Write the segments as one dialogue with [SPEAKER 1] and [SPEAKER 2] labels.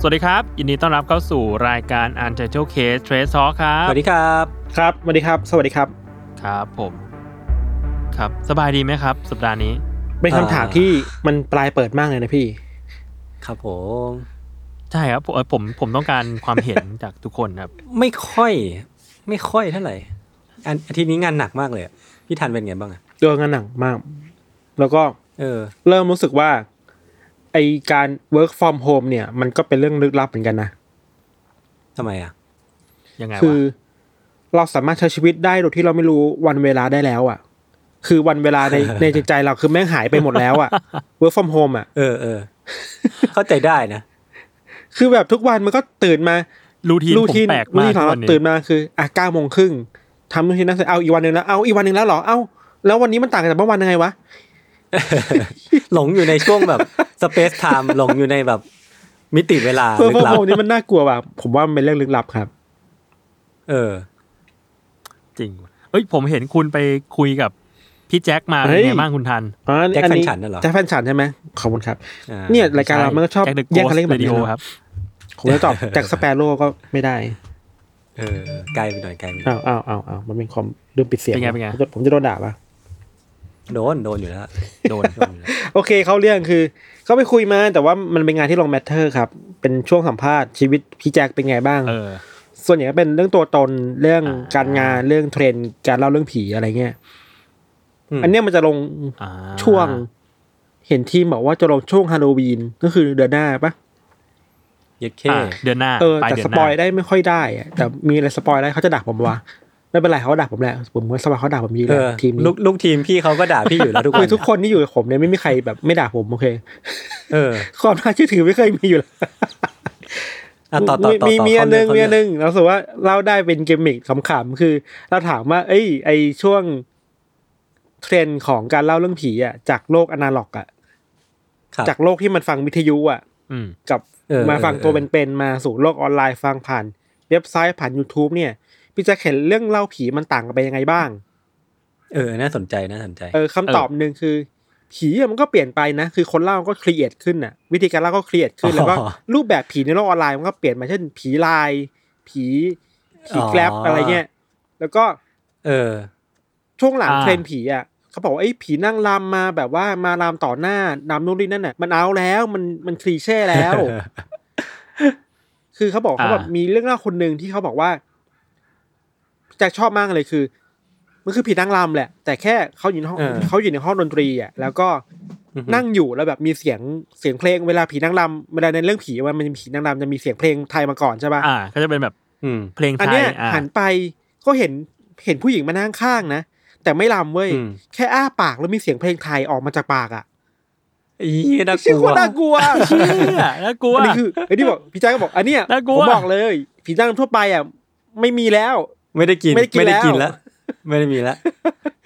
[SPEAKER 1] สวัสดีครับ ยินดีต้อนรับเข้าสู่รายการ Untitled Case Trace Talk ครับ
[SPEAKER 2] สวัสดีครับ
[SPEAKER 3] ครับ สวัสดีครับ สวัสดีครับ
[SPEAKER 1] ครับผม ครับ สบายดีไหมครับ สัปดาห์นี้
[SPEAKER 3] เป็นคำถามที่มันปลายเปิดมากเลยนะพี่
[SPEAKER 2] ครับผม
[SPEAKER 1] ใช่ครับ ผมเอ่อผมผมต้องการความเห็นจากทุกคนครับ
[SPEAKER 2] ไม่ค่อย ไม่ค่อยเท่าไหร่ อันอาทิตย์นี้งานหนักมากเลยอะพี่ทันเป็นไงบ้างอะ
[SPEAKER 3] โดนงานหนักมาก แล้วก็
[SPEAKER 2] เออ
[SPEAKER 3] เริ่มรู้สึกว่า ไอการ work from home เนี่ย มันก็เป็นเรื่องลึกลับเหมือนกันนะ
[SPEAKER 2] ทำไมอะ
[SPEAKER 1] ยังไง
[SPEAKER 3] คือ
[SPEAKER 1] วะ
[SPEAKER 3] เราสามารถใช้ชีวิตได้โดยที่เราไม่รู้วันเวลาได้แล้ว อะ คือวันเวลาใน ในจิตใจเราคือแม่งหายไปหมดแล้วอะ work from home อะ
[SPEAKER 2] เออเออเข้าใจได้นะ
[SPEAKER 3] คือแบบทุกวันมันก็ตื่นมา
[SPEAKER 1] รูทีน
[SPEAKER 3] รู
[SPEAKER 1] ผม
[SPEAKER 3] ทีน
[SPEAKER 1] แปลก
[SPEAKER 3] รู
[SPEAKER 1] มาก
[SPEAKER 3] ทีนของ
[SPEAKER 1] ทุก
[SPEAKER 3] เรา
[SPEAKER 1] วันนี้
[SPEAKER 3] ตื่นมาคือ อะเก้าโมงครึ่งทำรูทีนนั้นเสร็จเอาอีกวันหนึ่งแล้ว เอาอีกวันหนึ่งแล้วเหรอ เอ้าแล้ววันนี้มันต่างกันจากเมื่อวานยังไงวะ
[SPEAKER 2] หลงอยู่ในช่วงแบบ space time หลงอยู่ในแบบมิติเวลา
[SPEAKER 3] เพื่อ
[SPEAKER 2] ลึ
[SPEAKER 3] พว
[SPEAKER 2] ก
[SPEAKER 3] ก
[SPEAKER 2] ลับ
[SPEAKER 3] ผมนี่มันน่ากลัวว่ะผมว่ามันเป็นเรื่องลึกลับครับ
[SPEAKER 2] เออ
[SPEAKER 1] จริงว่ะเอ้ย ผมเห็นคุณไปคุยกับพี่แจ็คมา
[SPEAKER 3] เฮ้
[SPEAKER 1] เป็น
[SPEAKER 3] ย
[SPEAKER 1] ไงบ้างคุณทัน
[SPEAKER 3] อ๋อ
[SPEAKER 2] แจ็ค
[SPEAKER 3] อั
[SPEAKER 2] แฟนฉันน่ะเหรอ
[SPEAKER 3] แจ็คแฟนฉันใช่ไหมขอบคุณครับ
[SPEAKER 2] อ่า
[SPEAKER 3] เนี่ยรายการเรามันก็ชอบ
[SPEAKER 1] แจ็คเดอะ
[SPEAKER 3] แยก
[SPEAKER 1] โก
[SPEAKER 3] กัน
[SPEAKER 1] ส
[SPEAKER 3] เล่นแบบ
[SPEAKER 1] วิดี
[SPEAKER 3] นี้
[SPEAKER 1] โอ
[SPEAKER 3] นะ
[SPEAKER 1] ครับ
[SPEAKER 3] ผมจะตอบแจ็คสเปโร่ก็ไม่ได้
[SPEAKER 2] เออไกลไปหน่อยไกลไปหน่อย
[SPEAKER 3] อ้าวอ้าวอ้าวอ้าวมันเป็นคอมลืมปิดเสียง
[SPEAKER 1] เป็นไงเป็นไง
[SPEAKER 3] ผมจะผมจะโดนด่าปะ
[SPEAKER 2] โดนโดนอยู่แล้ว
[SPEAKER 1] โดน
[SPEAKER 2] โดนอยู่แล้ว
[SPEAKER 3] โอเคเขาเรื่องคือเขาไปคุยมาแต่ว่ามันเป็นงานที่ลง MATTER ครับ เป็นช่วงสัมภาษณ์ชีวิตพี่แจ็คเป็นไงบ้าง
[SPEAKER 1] เออ
[SPEAKER 3] ส่วนใหญ่ก็เป็นเรื่องตัวตนเรื่อง
[SPEAKER 1] อ่า
[SPEAKER 3] การงานเรื่องเทรนด์การเล่าเรื่องผีอะไรเงี้ย
[SPEAKER 2] อืม
[SPEAKER 3] อันเนี้ยมันจะลง
[SPEAKER 1] อ่า
[SPEAKER 3] ช่วง เห็นทีมบอกว่าจะลงช่วงฮาโลวีนก็คือเดือนหน้าปะ
[SPEAKER 2] เย็ดเค
[SPEAKER 1] อ่าเดือนหน้า
[SPEAKER 3] เออ
[SPEAKER 1] ปลาย
[SPEAKER 3] แต่
[SPEAKER 1] เดือ
[SPEAKER 3] ส
[SPEAKER 1] นห
[SPEAKER 3] ป
[SPEAKER 1] น้า
[SPEAKER 3] อยได้ไม่ค่อยได้อะแต่มีอะไรสปอยได้เขาจะด่าผมวะ ไม่เป็นไรเขาก็ด่าผมแหละผมว่าสปอยเขาด่าผมอยี่
[SPEAKER 2] เอ
[SPEAKER 3] แห
[SPEAKER 2] อ
[SPEAKER 3] ละทีม
[SPEAKER 2] ลู
[SPEAKER 3] นี้
[SPEAKER 2] กลูกทีมพี่เขาก็ด่าพี่อยู่แล้วทุกค
[SPEAKER 3] คือนทุกคนที่อยู่กับผมเนี่ยไม่มีใครแบบไม่ด่าผมโอเค
[SPEAKER 2] เออ
[SPEAKER 3] ความน่าเชื่อถือไม่เคยมีอยู่แล้ว
[SPEAKER 2] อะต่อต่อต่อ
[SPEAKER 3] มี
[SPEAKER 2] ต่อ
[SPEAKER 3] มีอันหนึ่ง
[SPEAKER 2] เข้า
[SPEAKER 3] มี
[SPEAKER 2] เรื่
[SPEAKER 3] อันหนึ่งเราสึกว่าเล่าได้เป็นเกมมิกขำๆคือ เราถามว่า เอ้ย ไอช่วงเทรนด์ของการเล่าเรื่องผีอะ จากโลกอนาล็อกอะ
[SPEAKER 2] ครับ
[SPEAKER 3] จากโลกที่มันฟังวิทยุอะ
[SPEAKER 1] อืม
[SPEAKER 3] กับ
[SPEAKER 2] เออ
[SPEAKER 3] มาฟัง
[SPEAKER 2] เออ
[SPEAKER 3] ตัวเป็นๆมาสู่โลกออนไลน์ฟังผ่าน เว็บไซต์ผ่าน YouTube เนี่ย พี่แจ็คจะเห็นเรื่องเล่าผีมันต่างกันไปยังไงบ้าง
[SPEAKER 2] เออ น่าสนใจ น่าสนใจ
[SPEAKER 3] เออคำตอบหนึ่งคือ ผีอะมันก็เปลี่ยนไปนะ คือคนเล่าก็ create ขึ้นน่ะ วิธีการเล่าก็ create ขึ้น แล้วก็
[SPEAKER 2] อ๋อ
[SPEAKER 3] รูปแบบผีในโลกออนไลน์มันก็เปลี่ยนมาเช่น ผีลาย ผีผี
[SPEAKER 2] อ๋อ
[SPEAKER 3] Grab อะไรเงี้ย แล้วก็
[SPEAKER 2] เออ
[SPEAKER 3] ช่วงหลัง
[SPEAKER 1] อ่า
[SPEAKER 3] เทรนด์ผีอะเขาบอกว่าไอ้ยผีนั่งรำมาแบบว่ามารำต่อหน้านำนู่นนี่นั่นน่ะ มันเอาแล้วมันมันคลีเช่แล้ว คือเขาบอกเขาแบบมีเรื่องเล่าคนหนึ่งที่เขาบอกว่า แจ็คชอบมากเลยคือ มันคือผีนางรำแหละ แต่แค่เขาอยู่ในห้อง
[SPEAKER 2] เออ
[SPEAKER 3] เขาอยู่ในห้องดนตรีอะแล้วก็นั่งอยู่แล้วแบบมีเสียงเสียงเพลงเวลาผีนางรำเวลาในเรื่องผีว่ามันมีผีนางรำจะมีเสียงเพลงไทยมาก่อนใช่ป่ะ
[SPEAKER 1] อ่าก็จะเป็นแบบ
[SPEAKER 2] อืม
[SPEAKER 1] เพลง
[SPEAKER 3] อัน
[SPEAKER 1] ไทย
[SPEAKER 3] เนี้ย
[SPEAKER 1] อ่า
[SPEAKER 3] หันไปก็เห็นเห็นผู้หญิงมานั่งข้างนะแต่ไม่รำเว้ย
[SPEAKER 2] อืม
[SPEAKER 3] แค่อ้าปากแล้วมีเสียงเพลงไทยออกมาจากปากอะ
[SPEAKER 2] อีน่าก
[SPEAKER 3] ชื่อ
[SPEAKER 2] ลั
[SPEAKER 3] ควนน่ากลัว
[SPEAKER 1] เชี่ยน่ากลัว
[SPEAKER 3] อันนี้คือไอ้ที่บอกพี่แจ๊คก็บอกอันเนี้ย
[SPEAKER 1] น่ากลัว
[SPEAKER 3] ผมบอกเลย ผีนางรำทั่วไปอะไม่มีแล้ว
[SPEAKER 2] ไม่ได้กิน
[SPEAKER 3] ไม่ได้กิน
[SPEAKER 2] ไม่ได้กิน
[SPEAKER 3] แล้
[SPEAKER 2] แล้ววไม่ได้มีแล้ว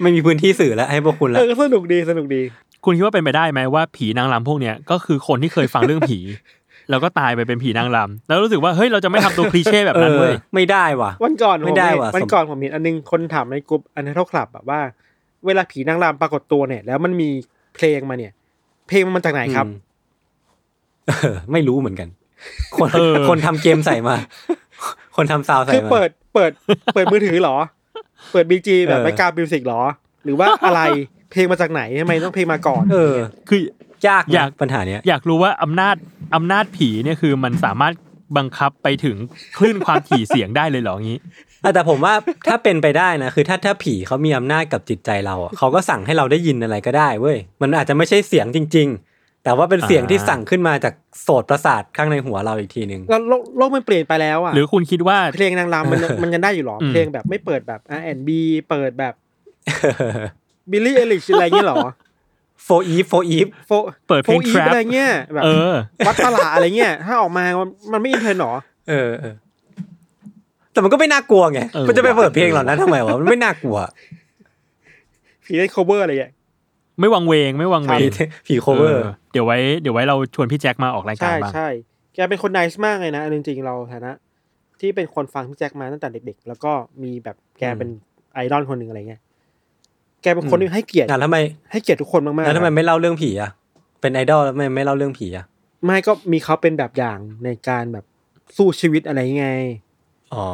[SPEAKER 2] ไม่มีพื้นที่สื่อแล้ว ให้พวกคุณแล้
[SPEAKER 3] เอ
[SPEAKER 2] ว
[SPEAKER 3] อสนุกดีสนุกดี
[SPEAKER 1] คุณคิดว่าเป็นไปได้ไหมว่าผีนางรำพวกเนี้ยก็คือคนที่เคยฟังเรื่องผี แล้วก็ตายไปเป็นผีนางรำแล้วรู้สึกว่าเฮ้ยเราจะไม่ทำตัวคลีเช่แบบ
[SPEAKER 2] เอ
[SPEAKER 1] นั้น
[SPEAKER 2] อ
[SPEAKER 1] เว้ย
[SPEAKER 2] ไม่ได้ว่ะ
[SPEAKER 3] วันก่อน
[SPEAKER 2] ไม่ได้
[SPEAKER 3] ผเห็น
[SPEAKER 2] ว่ะ
[SPEAKER 3] วัน
[SPEAKER 2] สม
[SPEAKER 3] ก่อนผมเห็นอันนึงคนถามในกลุ่มอันนี้เท่าคลับแบบว่า เวลาผีนางรำปรากฏตัวเนี่ย แล้วมันมีเพลงมาเนี่ย เพลงมันมาจากไหนครับ
[SPEAKER 2] อืมเออไม่รู้เหมือนกัน คน
[SPEAKER 1] เออ
[SPEAKER 2] คนทำเกมใส่มา คนทำซาวด์ใส่
[SPEAKER 3] คือ
[SPEAKER 2] มา
[SPEAKER 3] เปิดเปิดเปิดมือถือเหรอ เปิดบีจีแบบ
[SPEAKER 2] เออ
[SPEAKER 3] ไม่กาบิวสิกหรอ หรือว่าอะไรเพลงมาจากไหนทำไมต้องเพลงมาก่อน
[SPEAKER 2] เออ
[SPEAKER 1] คือ
[SPEAKER 2] ยากนะ
[SPEAKER 1] อยาก
[SPEAKER 2] ปัญหาเนี้ย
[SPEAKER 1] อยากรู้ว่าอำนาจอำนาจผีเนี่ยคือมันสามารถบังคับไปถึงคลื่นความถี่เสียงได้เลยเหรองี้
[SPEAKER 2] อะแต่ผมว่าถ้าเป็นไปได้นะคือถ้าถ้าผีเขามีอำนาจกับจิตใจเราอะเขาก็สั่งให้เราได้ยินอะไรก็ได้เว้ยมันอาจจะไม่ใช่เสียงจริงๆ แต่ว่าเป็นเสียงที่
[SPEAKER 1] อ่า
[SPEAKER 2] สั่งขึ้นมาจากโสตประสาทข้างในหัวเราอีกทีหนึ่ง
[SPEAKER 3] แล้วโลกโลกมันเปลี่ยนไปแล้วอะ
[SPEAKER 1] หรือคุณคิดว่า
[SPEAKER 3] เพลงนางรำมันยังมันยังได้อยู่หรอ
[SPEAKER 1] อืม
[SPEAKER 3] เพลงแบบไม่เปิดแบบ R&B เปิดแบบ Billie Eilish อะไรเงี้ยหรอ
[SPEAKER 2] โฟอีฟโฟอีฟ
[SPEAKER 3] โฟ
[SPEAKER 1] เปิดเพลง
[SPEAKER 3] โฟอีฟ
[SPEAKER 1] trap
[SPEAKER 3] อะไรเงี้ยแบบ
[SPEAKER 1] เออ
[SPEAKER 3] วัดตลาดอะไรเงี้ยถ้าออกมามันมันไม่ in trend หรอ
[SPEAKER 2] เออเออแต่มันก็ไม่น่ากลัวไง
[SPEAKER 1] เออ
[SPEAKER 2] มันจะไปเปิดเพลงเหล่านั้นทำไมวะมันไม่น่ากลัว
[SPEAKER 3] ผีเล่น cover อะไรเงี้ย
[SPEAKER 1] ไม่วังเวงไม่วังเวง
[SPEAKER 2] ผีผี cover เอ
[SPEAKER 1] อเดี๋ยวไว้เดี๋ยวไว้เราชวนพี่แจ็คมาออกรายการ
[SPEAKER 3] ใช่
[SPEAKER 1] บ้าง
[SPEAKER 3] ใช่แกเป็นคน nice มากเลยนะเอาจริงๆเราฐานะ ที่เป็นคนฟังพี่แจ็คมาตั้งแต่เด็ก ๆ แล้วก็มีแบบแกเป็นไอดอลคนหนึ่งอะไรเงี้ยแกเป็นคนที่ให้เกียรติ
[SPEAKER 2] อะแล้วทำไม
[SPEAKER 3] ให้เกียรติทุกคนมากๆ
[SPEAKER 2] แล้วทำไม
[SPEAKER 3] นะ
[SPEAKER 2] ไม่เล่าเรื่องผีอะเป็นไอดอลแล้วทำไมไม่เล่าเรื่องผีอะ
[SPEAKER 3] ไม่ก็มีเขาเป็นแบบอย่างในการแบบสู้ชีวิตอะไรไง
[SPEAKER 2] อ๋อ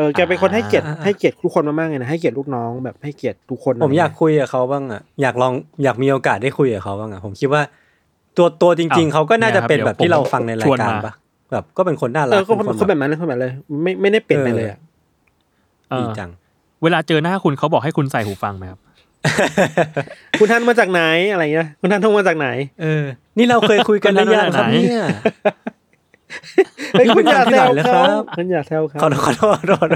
[SPEAKER 3] เออแกเป็นคนให้เกียรติ
[SPEAKER 2] อ่า
[SPEAKER 3] ให้เกียรติทุกคนมากๆเลยนะให้เกียรติลูกน้องแบบให้เกียรติทุกคน
[SPEAKER 2] ผมอยากคุยกับเขาบ้างอะอยากลองอยากมีโอกาสได้คุยกับเขาบ้างอะผมคิดว่า ตัวตัวจริง ๆเขาก็น่าจะเป็นแบบที่เราฟังในรายการปะแบบก็เป็นคนน่ารั
[SPEAKER 3] เอกอก็เป็น
[SPEAKER 2] เป็น
[SPEAKER 3] คนแบบนั้นเลยคนแบบนั้นเลยไม่ไม่ได้เปลี่ยนไปเลยอะ
[SPEAKER 1] เอ
[SPEAKER 2] ดี
[SPEAKER 1] อ
[SPEAKER 2] จัง
[SPEAKER 1] เวลาเจอหน้าคุณเขาบอกให้คุณใส่หูฟังไหมครับ
[SPEAKER 3] คุณท่านมาจากไหนอะไรเงี้ยคุณท่านโทรมาจากไหน
[SPEAKER 2] เออ นี่เราเคยคุยกันหรือยังครับ
[SPEAKER 1] ไหน
[SPEAKER 2] เนี่ย
[SPEAKER 3] เฮ้ยคุณอย่าแซว
[SPEAKER 2] นี่เป็น
[SPEAKER 3] เขา
[SPEAKER 2] คำที่ไหนแล้วครับ
[SPEAKER 3] คุณอย่าแซวเขา
[SPEAKER 2] ขอโทษขอโทษขอโทษ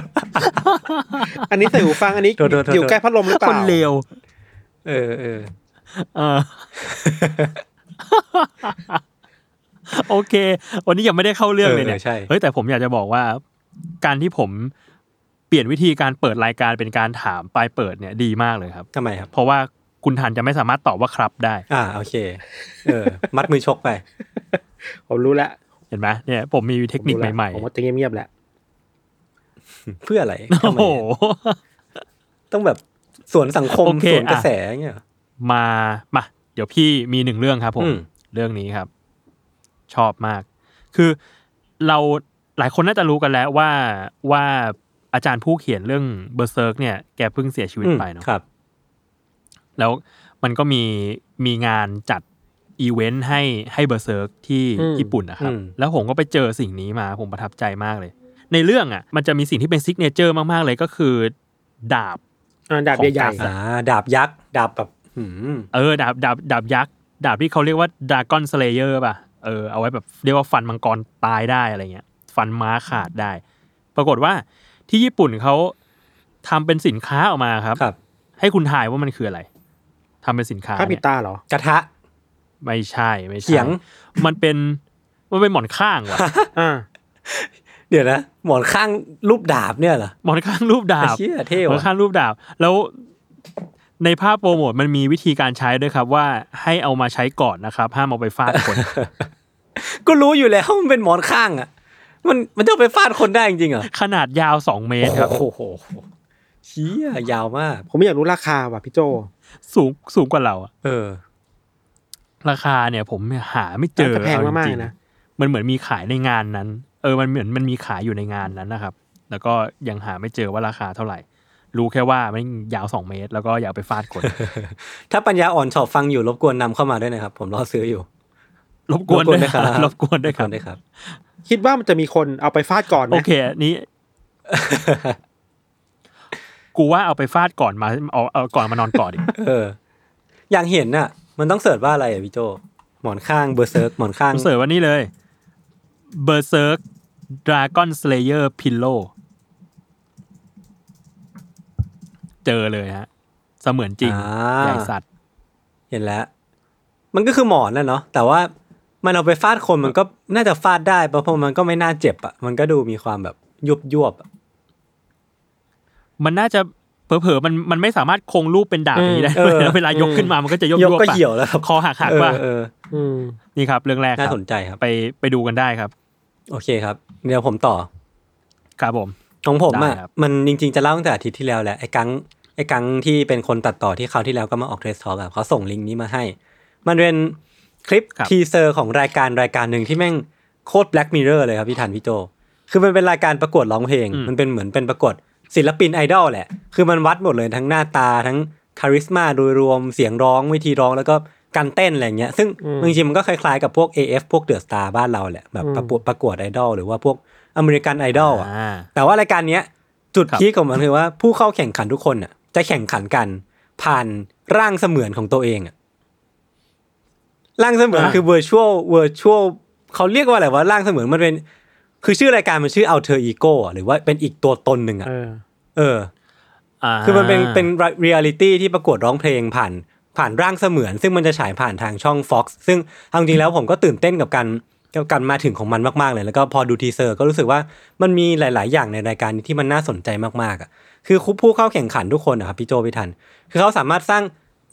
[SPEAKER 3] อันนี้ใส่หูฟังอันนี้
[SPEAKER 2] โทษโทษโทษ
[SPEAKER 3] อยู่ใกล้พัดลมหรือเป
[SPEAKER 1] ค
[SPEAKER 3] ล่าน
[SPEAKER 1] เลว
[SPEAKER 2] เออเออ
[SPEAKER 1] เออโอเค วันนี้ยังไม่ได้เข้าเรื่องเลยเนี่ย
[SPEAKER 2] เออใช่
[SPEAKER 1] เฮ้ยแต่ผมอยากจะบอกว่า การที่ผมเปลี่ยนวิธีการเปิดรายการเป็นการถามปลายเปิดเนี่ยดีมากเลยครับ
[SPEAKER 2] ทำไมครับ
[SPEAKER 1] เพราะว่าคุณทันจะไม่สามารถตอบว่าครับได้
[SPEAKER 2] อ่าโอเค เออ มัดมือชกไป
[SPEAKER 3] ผมรู้แล้ว
[SPEAKER 1] เห็นไหมเนี่ยผมมีเทคนิค
[SPEAKER 3] ผมรู้แล้ว
[SPEAKER 1] ใหม่
[SPEAKER 3] ผมว่าจะเงียบๆแหละ
[SPEAKER 2] เพื่ออะไร
[SPEAKER 1] ๆโอ้
[SPEAKER 2] ทำไม
[SPEAKER 1] โห
[SPEAKER 2] ต้องแบบสวนสังคม
[SPEAKER 1] โอเค
[SPEAKER 2] สวนกระ
[SPEAKER 1] อะ
[SPEAKER 2] แสเงี้ยเหรอ
[SPEAKER 1] มามาเดี๋ยวพี่มีหนึ่งเรื่องครับผม
[SPEAKER 2] อืม
[SPEAKER 1] เรื่องนี้ครับ ชอบมาก คือเราหลายคนน่าจะรู้กันแล้วว่าว่าอาจารย์ผู้เขียนเรื่อง Berserk เนี่ยแกเพิ่งเสียชีวิต
[SPEAKER 2] อืม
[SPEAKER 1] ไปเนาะ
[SPEAKER 2] ครับ
[SPEAKER 1] แล้วมันก็มีมีงานจัด อีเวนต์ให้ให้ Berserk ที่
[SPEAKER 3] อืม
[SPEAKER 1] ญี่ปุ่นนะครับ
[SPEAKER 2] อืม
[SPEAKER 1] แล้วผมก็ไปเจอสิ่งนี้มาผมประทับใจมากเลย ในเรื่องอะมันจะมีสิ่งที่เป็น signature มาก ๆ เลยก็คือ ดาบ
[SPEAKER 3] อ่าดาบ
[SPEAKER 1] ของ
[SPEAKER 3] ใหญ่
[SPEAKER 1] กษัตริย์
[SPEAKER 2] อ่าดาบยักษ์ดาบแบบหืม
[SPEAKER 1] เออดาบดาบดาบยักษ์ดาบที่เขาเรียกว่า Dragon Slayer ป่ะเออเอาไว้แบบเรียกว่าฟันมังกรตายได้อะไรเงี้ย ฟันม้าขาดได้ ปรากฏว่าที่ญี่ปุ่นเขาทำเป็นสินค้าออกมาครับ
[SPEAKER 2] ครับ
[SPEAKER 1] ให้คุณทายว่ามันคืออะไรทำเป็นสินค้า
[SPEAKER 3] ๆผ้าปิ
[SPEAKER 1] เนี่
[SPEAKER 3] ด
[SPEAKER 1] ย
[SPEAKER 3] เหรอ
[SPEAKER 2] กระทะ
[SPEAKER 1] ไม่ใช่ไม่ใช่
[SPEAKER 2] เขียง
[SPEAKER 1] มันเป็นมันเป็นหมอนข้างว่ะ
[SPEAKER 3] อ่า
[SPEAKER 2] เดี๋ยวนะหมอนข้างรูปดาบเนี่ยเหรอ
[SPEAKER 1] หมอนข้างรูปดาบ
[SPEAKER 2] ไอ้เชี่ยเท่
[SPEAKER 1] หมอน
[SPEAKER 2] ว่ะ
[SPEAKER 1] ข้างรูปดาบ แล้วในภาพโปรโมทมันมีวิธีการใช้ด้วยครับ ว่าให้เอามาใช้ก่อนนะครับ ห้ามเอาไปฟาดคน
[SPEAKER 2] ก็รู้อยู่แล้วมันเป็นหมอนข้างอะ มันมันจะเอาไปฟาดคนได้จริงๆเหรอ
[SPEAKER 1] ขนาดยาวสองเมตรครับ
[SPEAKER 2] โอ้โหเชี่ยยาวมาก
[SPEAKER 3] ผมไม่อยากรู้ราคาว่ะพี่โจ
[SPEAKER 1] สูงสูงกว่าเราอะ
[SPEAKER 2] เออ
[SPEAKER 1] ราคาเนี่ยผมหาไม่เจอ
[SPEAKER 3] น่าจะแพง
[SPEAKER 1] เอจ
[SPEAKER 3] มากๆ
[SPEAKER 1] ริง
[SPEAKER 3] นะ
[SPEAKER 1] ๆมันเหมือนมีขายในงานนั้น เออมันเหมือนมันมีขายอยู่ในงานนั้นนะครับ แล้วก็ยังหาไม่เจอว่าราคาเท่าไหร่ รู้แค่ว่ามันยาวสองเมตร แล้วก็อยากไปฟาดคน
[SPEAKER 2] ถ้าปัญญาอ่อนชอบฟังอยู่รบกวนนำเข้ามาด้วยนะครับ ผมรอซื้ออยู่
[SPEAKER 1] รบกวนด้วย
[SPEAKER 2] ด้วยครับ
[SPEAKER 1] รบกวนด้วยครับ
[SPEAKER 2] ด้วยครับ
[SPEAKER 3] คิดว่ามันจะมีคนเอาไปฟาดก่อนไหม
[SPEAKER 1] โอเคอันนี้กูว่าเอาไปฟาดก่อนมาเอาเอาก่อนมานอนก่อนดิ
[SPEAKER 2] เออ อย่างเห็นน่ะ มันต้อง search ว่าอะไรอะพี่โจหมอนข้าง Berserk หมอนข้าง
[SPEAKER 1] ผม search ว่านี่เลย Berserk Dragon Slayer Pillow เจอเลยฮะเสมือนจริง
[SPEAKER 2] อ่า
[SPEAKER 1] ใหญ่สัตว์
[SPEAKER 2] เห็นแล้ว มันก็คือหมอนน่ะเนาะแต่ว่ามันเอาไปฟาดคนมันก็น่าจะฟาดได้เพราะมันก็ไม่น่าเจ็บอะ มันก็ดูมีความแบบยุบยวบๆอะ
[SPEAKER 1] มันน่าจะ เผลอๆมันมันไม่สามารถคงรูปเป็นดาบอย่างนี้ได้
[SPEAKER 2] เออ
[SPEAKER 1] เวลายกขึ้นมามันก็จะยก
[SPEAKER 2] ยก
[SPEAKER 1] ๆ
[SPEAKER 2] ก็
[SPEAKER 1] ปะ
[SPEAKER 2] เหี่ยวแล้วครับ
[SPEAKER 1] คอหักหัก
[SPEAKER 2] เออ
[SPEAKER 1] ป่ะ
[SPEAKER 2] เออ
[SPEAKER 3] อืม
[SPEAKER 1] นี่ครับ เรื่องแรกค
[SPEAKER 2] น่า
[SPEAKER 1] รับ
[SPEAKER 2] สนใจครับ
[SPEAKER 1] ไปไปดูกันได้ครับ
[SPEAKER 2] โอเคครับ เดี๋ยวผมต่อ
[SPEAKER 1] ครับผม
[SPEAKER 2] ของผมอะ
[SPEAKER 1] ได้ครับ
[SPEAKER 2] มันจริงๆจะเล่าตั้งแต่อาทิตย์ที่แล้วแหละไอ้กังไอ้กังที่เป็นคนตัดต่อที่คราวที่แล้วก็มาออกเทสทอ l k อะเขาส่งลิงก์นี้มาให้ มันเป็นคลิป
[SPEAKER 1] ครับ
[SPEAKER 2] teaser ของรายการรายการหนึ่งที่แม่งโคตรแบล็กมิ r ร o r เลยครับพี่ทันพี่โจ คือมันเป็นรายการประกวดร้องเพลง มันเป็นเหมือนเป็นประกวด ศิลปินไอดอลแหละ คือมันวัดหมดเลยทั้งหน้าตาทั้ง charisma โดยรวมเสียงร้องวิธีร้องแล้วก็การเต้นอะไรเงี้ย ซึ่ง
[SPEAKER 3] อืม
[SPEAKER 2] จริงๆมันก็คล้ายๆกับพวก AF พวก The Star บ้านเราแหละแบบ
[SPEAKER 3] อืม
[SPEAKER 2] ประกวดประกวดไอดอลหรือว่าพวก American Idol อะ
[SPEAKER 1] อ่า
[SPEAKER 2] แต่ว่ารายการเนี้ยจุด
[SPEAKER 1] ครับ
[SPEAKER 2] peak ของมันคือว่าผู้เข้าแข่งขันทุกคนอะ จะแข่งขันกันผ่านร่างเสมือนของตัวเองอะร่างเสมือนคือ virtual virtual เขาเรียกว่าอะไรว่าร่างเสมือนมันเป็น คือชื่อรายการมันชื่อ alter ego อะหรือว่าเป็นอีกตัวตนหนึ่งอะ
[SPEAKER 3] เออ
[SPEAKER 2] เออคือมันเป็นเป็นเรียลิตี้ที่ประกวดร้องเพลงผ่านผ่านร่างเสมือน ซึ่งมันจะฉายผ่านทางช่อง Fox ซึ่งเอาจริงๆแล้วผมก็ตื่นเต้นกับการกับการมาถึงของมันมาก ๆ เลย แล้วก็พอดู teaser ก็รู้สึกว่ามันมีหลาย ๆ อย่างในรายการนี้ที่มันน่าสนใจมากๆอะคือผู้เข้าแข่งขันทุกคนนะครับพี่โจพี่ทัน คือเขาสามารถสร้าง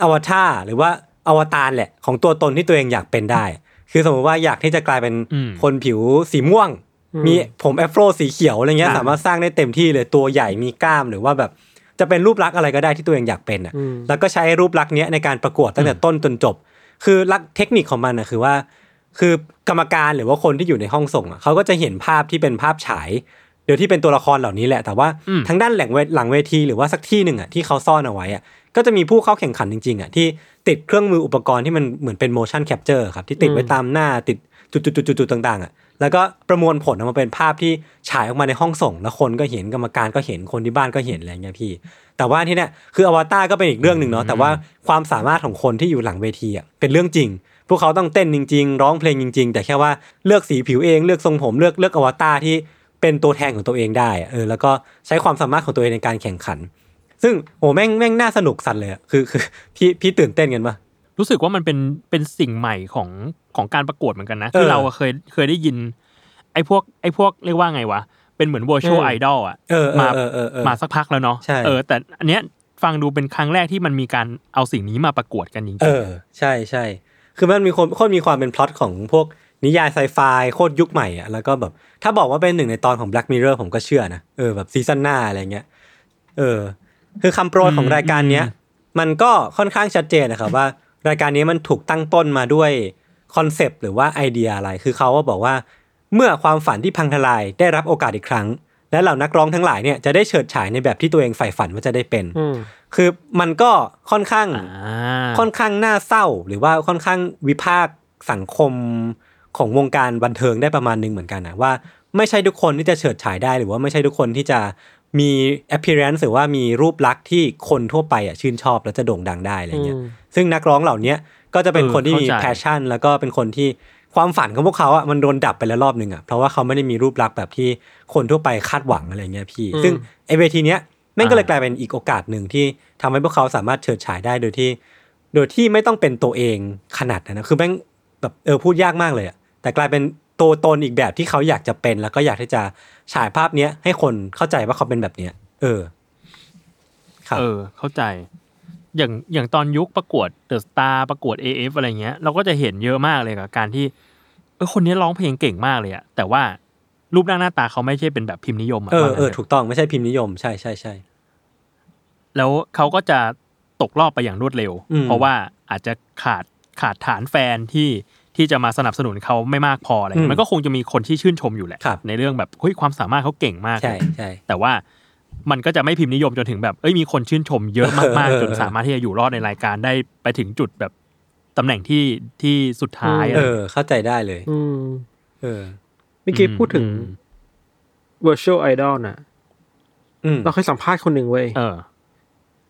[SPEAKER 2] อวตารหรือว่าอวตารแหละของตัวตนที่ตัวเองอยากเป็นได้ คือสมมติว่าอยากที่จะกลายเป็น
[SPEAKER 1] อืม
[SPEAKER 2] คนผิวสีม่วง
[SPEAKER 3] อื ม
[SPEAKER 2] มีผมแอฟโรสีเขียวอะไรเงี้ย
[SPEAKER 3] อ่า
[SPEAKER 2] สามารถสร้างได้เต็มที่เลยตัวใหญ่มีกล้ามหรือว่าแบบจะเป็นรูปลักษณ์อะไรก็ได้ที่ตัวเองอยากเป็นอะ
[SPEAKER 3] อืม
[SPEAKER 2] แล้วก็ใช้รูปลักษณ์เนี้ยในการประกวดตั้งแต่ต้นจนจบ คือลักเทคนิคของมันอะคือว่า คือกรรมการหรือว่าคนที่อยู่ในห้องส่งอะเขาก็จะเห็นภาพที่เป็นภาพฉายเดี๋ยวที่เป็นตัวละครเหล่านี้แหละแต่ว่า
[SPEAKER 1] อืม
[SPEAKER 2] ทั้งด้านหลังเวหลังเวทีหรือว่าสักที่หนึ่งอะที่เขาซ่อนเอาไว้อะก็จะมีผู้เข้าแข่งขันจริงๆอะที่ติดเครื่องมืออุปกรณ์ที่มันเหมือนเป็น motion capture ครับที่ติดไว้ตามหน้าติด จุดๆๆๆต่างๆอะแล้วก็ประมวลผลออกมาเป็นภาพที่ฉายออกมาในห้องส่ง แล้วคนก็เห็นกรรมการก็เห็นคนที่บ้านก็เห็นอะไรเงี้ยพี่ แต่ว่าที่เนี้ยคืออวตารก็เป็นอีกเรื่องหนึ่งเนาะแต่ว่าความสามารถของคนที่อยู่หลังเวทีอะเป็นเรื่องจริง พวกเขาต้องเต้นจริง ๆ ร้องเพลงจริง ๆ แต่แค่ว่าเลือกสีผิวเองเลือกทรงผมเลือกเลือกอวตารที่เป็นตัวแทนของตัวเองได้เออแล้วก็ใช้ความสามารถของตัวเองในการแข่งขัน ซึ่งโหแม่งแม่งน่าสนุกสันเลยอะคือคือพี่พี่ตื่นเต้นกันปะ
[SPEAKER 1] รู้สึกว่ามันเป็นเป็นสิ่งใหม่ของของการประกวดเหมือนกันนะ
[SPEAKER 2] เออ
[SPEAKER 1] คือเราอะเคยเคยได้ยิน ไอ้พวกไอ้พวกเรียกว่าไงวะเป็นเหมือน virtual
[SPEAKER 3] อืม
[SPEAKER 1] idol อะ
[SPEAKER 2] เออเอ
[SPEAKER 1] มา
[SPEAKER 2] อเออเออเออ
[SPEAKER 1] มาสักพักแล้วเนาะ
[SPEAKER 2] ใช่
[SPEAKER 1] เออ แต่อันเนี้ยฟังดูเป็นครั้งแรกที่มันมีการเอาสิ่งนี้มาประกวดกันจริงๆ
[SPEAKER 2] เออใช่ใช่คือมันมีคนโคตรมีความเป็นพล็อตของพวกนิยายไซไฟโคตรยุคใหม่อะแล้วก็แบบ ถ้าบอกว่าเป็นหนึ่งในตอนของ Black Mirror ผมก็เชื่อนะเออแบบซีซั่นหน้าอะไรเงี้ยเออ คือคำโปรยของรายการเนี้ยมันก็ค่อนข้างชัดเจนนะครับว่า รายการนี้มันถูกตั้งต้นมาด้วยคอนเซปต์หรือว่าไอเดียอะไร คือเขาก็บอกว่า เมื่อความฝันที่พังทลายได้รับโอกาสอีกครั้ง และเหล่านักร้องทั้งหลายเนี่ยจะได้เฉิดฉายในแบบที่ตัวเองใฝ่ฝันว่าจะได้เป็น
[SPEAKER 3] อืม
[SPEAKER 2] คือมันก็ค่อนข้าง
[SPEAKER 1] อ่า
[SPEAKER 2] ค่อนข้างน่าเศร้า หรือว่าค่อนข้างวิพากษ์สังคมของวงการบันเทิงได้ประมาณหนึงเหมือนกันนะว่า ไม่ใช่ทุกคนที่จะเฉิดฉายได้หรือว่าไม่ใช่ทุกคนที่จะมี appearance หรือว่ามีรูปลักษณ์ที่คนทั่วไปอะชื่นชอบแล้วจะโด่งดังได้อะไรเงี้ย
[SPEAKER 3] อืม
[SPEAKER 2] ซึ่งนักร้องเหล่านี้ก็จะเป็น
[SPEAKER 1] เออ
[SPEAKER 2] คนที่มี
[SPEAKER 1] เข้าใจ
[SPEAKER 2] passion แล้วก็เป็นคนที่ความฝันของพวกเขาอะมันโดนดับไปแล้วรอบหนึ่งอะเพราะว่าเขาไม่ได้มีรูปลักษณ์แบบที่คนทั่วไปคาดหวังอะไรเงี้ยพี่
[SPEAKER 3] อืม
[SPEAKER 2] ซึ่งไอเวทีเนี้ยแม่งก็เลยกลายเป็นอีกโอกาสหนึ่งที่ทำให้พวกเขาสามารถเฉิดฉายได้โดยที่ โดยที่ไม่ต้องเป็นตัวเองขนาดนั้นนะคือแม่งแบบเออพูดยากมากเลยอะแต่กลายเป็น ตัวตนอีกแบบที่เขาอยากจะเป็น แล้วก็อยากที่จะฉายภาพเนี้ยให้คนเข้าใจว่าเขาเป็นแบบเนี้ย เออครับ
[SPEAKER 1] เออ เข้าใจ อย่างอย่างตอนยุคประกวดเดอะสตาร์ประกวด AF อะไรเงี้ย เราก็จะเห็นเยอะมากเลยกับการที่เออคนนี้ร้องเพลงเก่งมากเลยอะแต่ว่ารูปร่างหน้าตาเขาไม่ใช่เป็นแบบพิมพ์นิยมอะ
[SPEAKER 2] เออ
[SPEAKER 1] ว่างั้น
[SPEAKER 2] เออ
[SPEAKER 1] ถะ
[SPEAKER 2] ถูกต้องไม่ใช่พิมพ์นิยมใช่ใช่ใช่
[SPEAKER 1] แล้วเขาก็จะตกรอบไปอย่างรวดเร็ว
[SPEAKER 2] อืม
[SPEAKER 1] เพราะว่าอาจจะขาดขาดฐานแฟนที่ ที่จะมาสนับสนุนเขาไม่มากพออะไรเงี้ยมันก็คงจะมีคนที่ชื่นชมอยู่แหละ
[SPEAKER 2] ครับ
[SPEAKER 1] ในเรื่องแบบเฮ้ยความสามารถเขาเก่งมาก
[SPEAKER 2] ใช่
[SPEAKER 1] เลย
[SPEAKER 2] ใช่
[SPEAKER 1] แต่ว่ามันก็จะไม่พิมพ์นิยมจนถึงแบบเอ้ยมีคนชื่นชมเยอะมาก
[SPEAKER 2] เออ
[SPEAKER 1] ๆจนสามารถที่จะอยู่รอดในรายการได้ไปถึงจุดแบบตำแหน่งที่ที่สุดท้าย
[SPEAKER 2] เออ เข้าใจได้เลย
[SPEAKER 3] อืม
[SPEAKER 2] เออ
[SPEAKER 3] เมื่อกี้พูดถึง
[SPEAKER 1] อืม
[SPEAKER 3] virtual idol น่ะ
[SPEAKER 2] อืม
[SPEAKER 3] เราเคยสัมภาษณ์คนหนึ่งเว้ย
[SPEAKER 1] เออ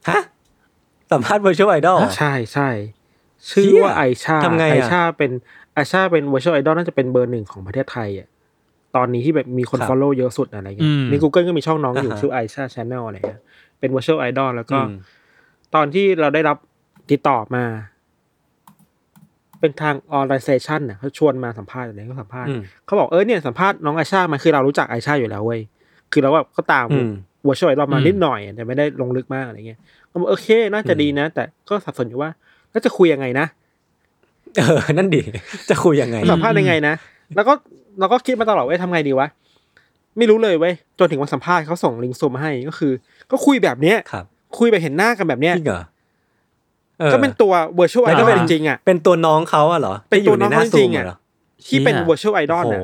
[SPEAKER 2] ฮะ สัมภาษณ์ virtual idol เหรอ
[SPEAKER 3] ใช่ใช่ ชื่อว่าไอชา
[SPEAKER 2] ทำไงอะ
[SPEAKER 3] ไอชาเป็นไอชาเป็น virtual idol น่าจะเป็นเบอร์หนึ่งของประเทศไทยอะตอนนี้ที่แบบมีคน
[SPEAKER 2] ครับ
[SPEAKER 3] follow เยอะสุดอะไรเงี้
[SPEAKER 1] อื
[SPEAKER 3] ย
[SPEAKER 1] ม
[SPEAKER 3] ใน Google ก็มีช่องน้องอยู่
[SPEAKER 2] อ่าฮะ
[SPEAKER 3] ชื่อไอชา channel อะไรเงี้ยเป็น virtual idol แล้วก็
[SPEAKER 2] อืม
[SPEAKER 3] ตอนที่เราได้รับติดต่อมา เป็นทาง organization น่ะเขาชวนมาสัมภาษณ์อะไรก็สัมภาษณ์
[SPEAKER 2] อืม
[SPEAKER 3] เขาบอกเออเนี่ยสัมภาษณ์น้องไอชามาคือเรารู้จักไอชาอยู่แล้วเว้ยคือเราแบบก็ตาม
[SPEAKER 2] อืม
[SPEAKER 3] virtual idol มา
[SPEAKER 1] อืม
[SPEAKER 3] นิดหน่อยแต่ไม่ได้ลงลึกมากอะไรเงี้ยก็บอกโอเค น่าจะดีนะ แต่ก็สับสนอยู่ว่า แล้วจะคุยยังไงนะ
[SPEAKER 2] เออ นั่นดิ จะคุยยังไง
[SPEAKER 3] สัมภาษณ์ยังไงนะ แล้วก็เราก็คิดมาตลอดว่าทำไงดีวะ ไม่รู้เลยเว้ย จนถึงวันสัมภาษณ์เขาส่งลิงก์ซูมมาให้ก็คือ ก็คุยแบบเนี้ย
[SPEAKER 2] ครับ
[SPEAKER 3] คุยแบบเห็นหน้ากันแบบเนี้ย
[SPEAKER 2] จริงเหรอออ
[SPEAKER 3] ก็เป็นตัว virtual
[SPEAKER 2] แล้วก็
[SPEAKER 3] idol
[SPEAKER 2] เป็น
[SPEAKER 3] จริงๆอะ
[SPEAKER 2] เป็นตัวน้องเขาอะเหรอ
[SPEAKER 3] เป็น
[SPEAKER 2] ที่อยู่ในหน้า
[SPEAKER 3] ตัวน้องเขา
[SPEAKER 2] ซู
[SPEAKER 3] จริ
[SPEAKER 2] ม
[SPEAKER 3] งๆอะ
[SPEAKER 2] เหรอ
[SPEAKER 3] ที่เป็น
[SPEAKER 1] เชี่ย
[SPEAKER 3] virtual
[SPEAKER 2] โอ้
[SPEAKER 3] idol
[SPEAKER 2] โห
[SPEAKER 3] น่ะ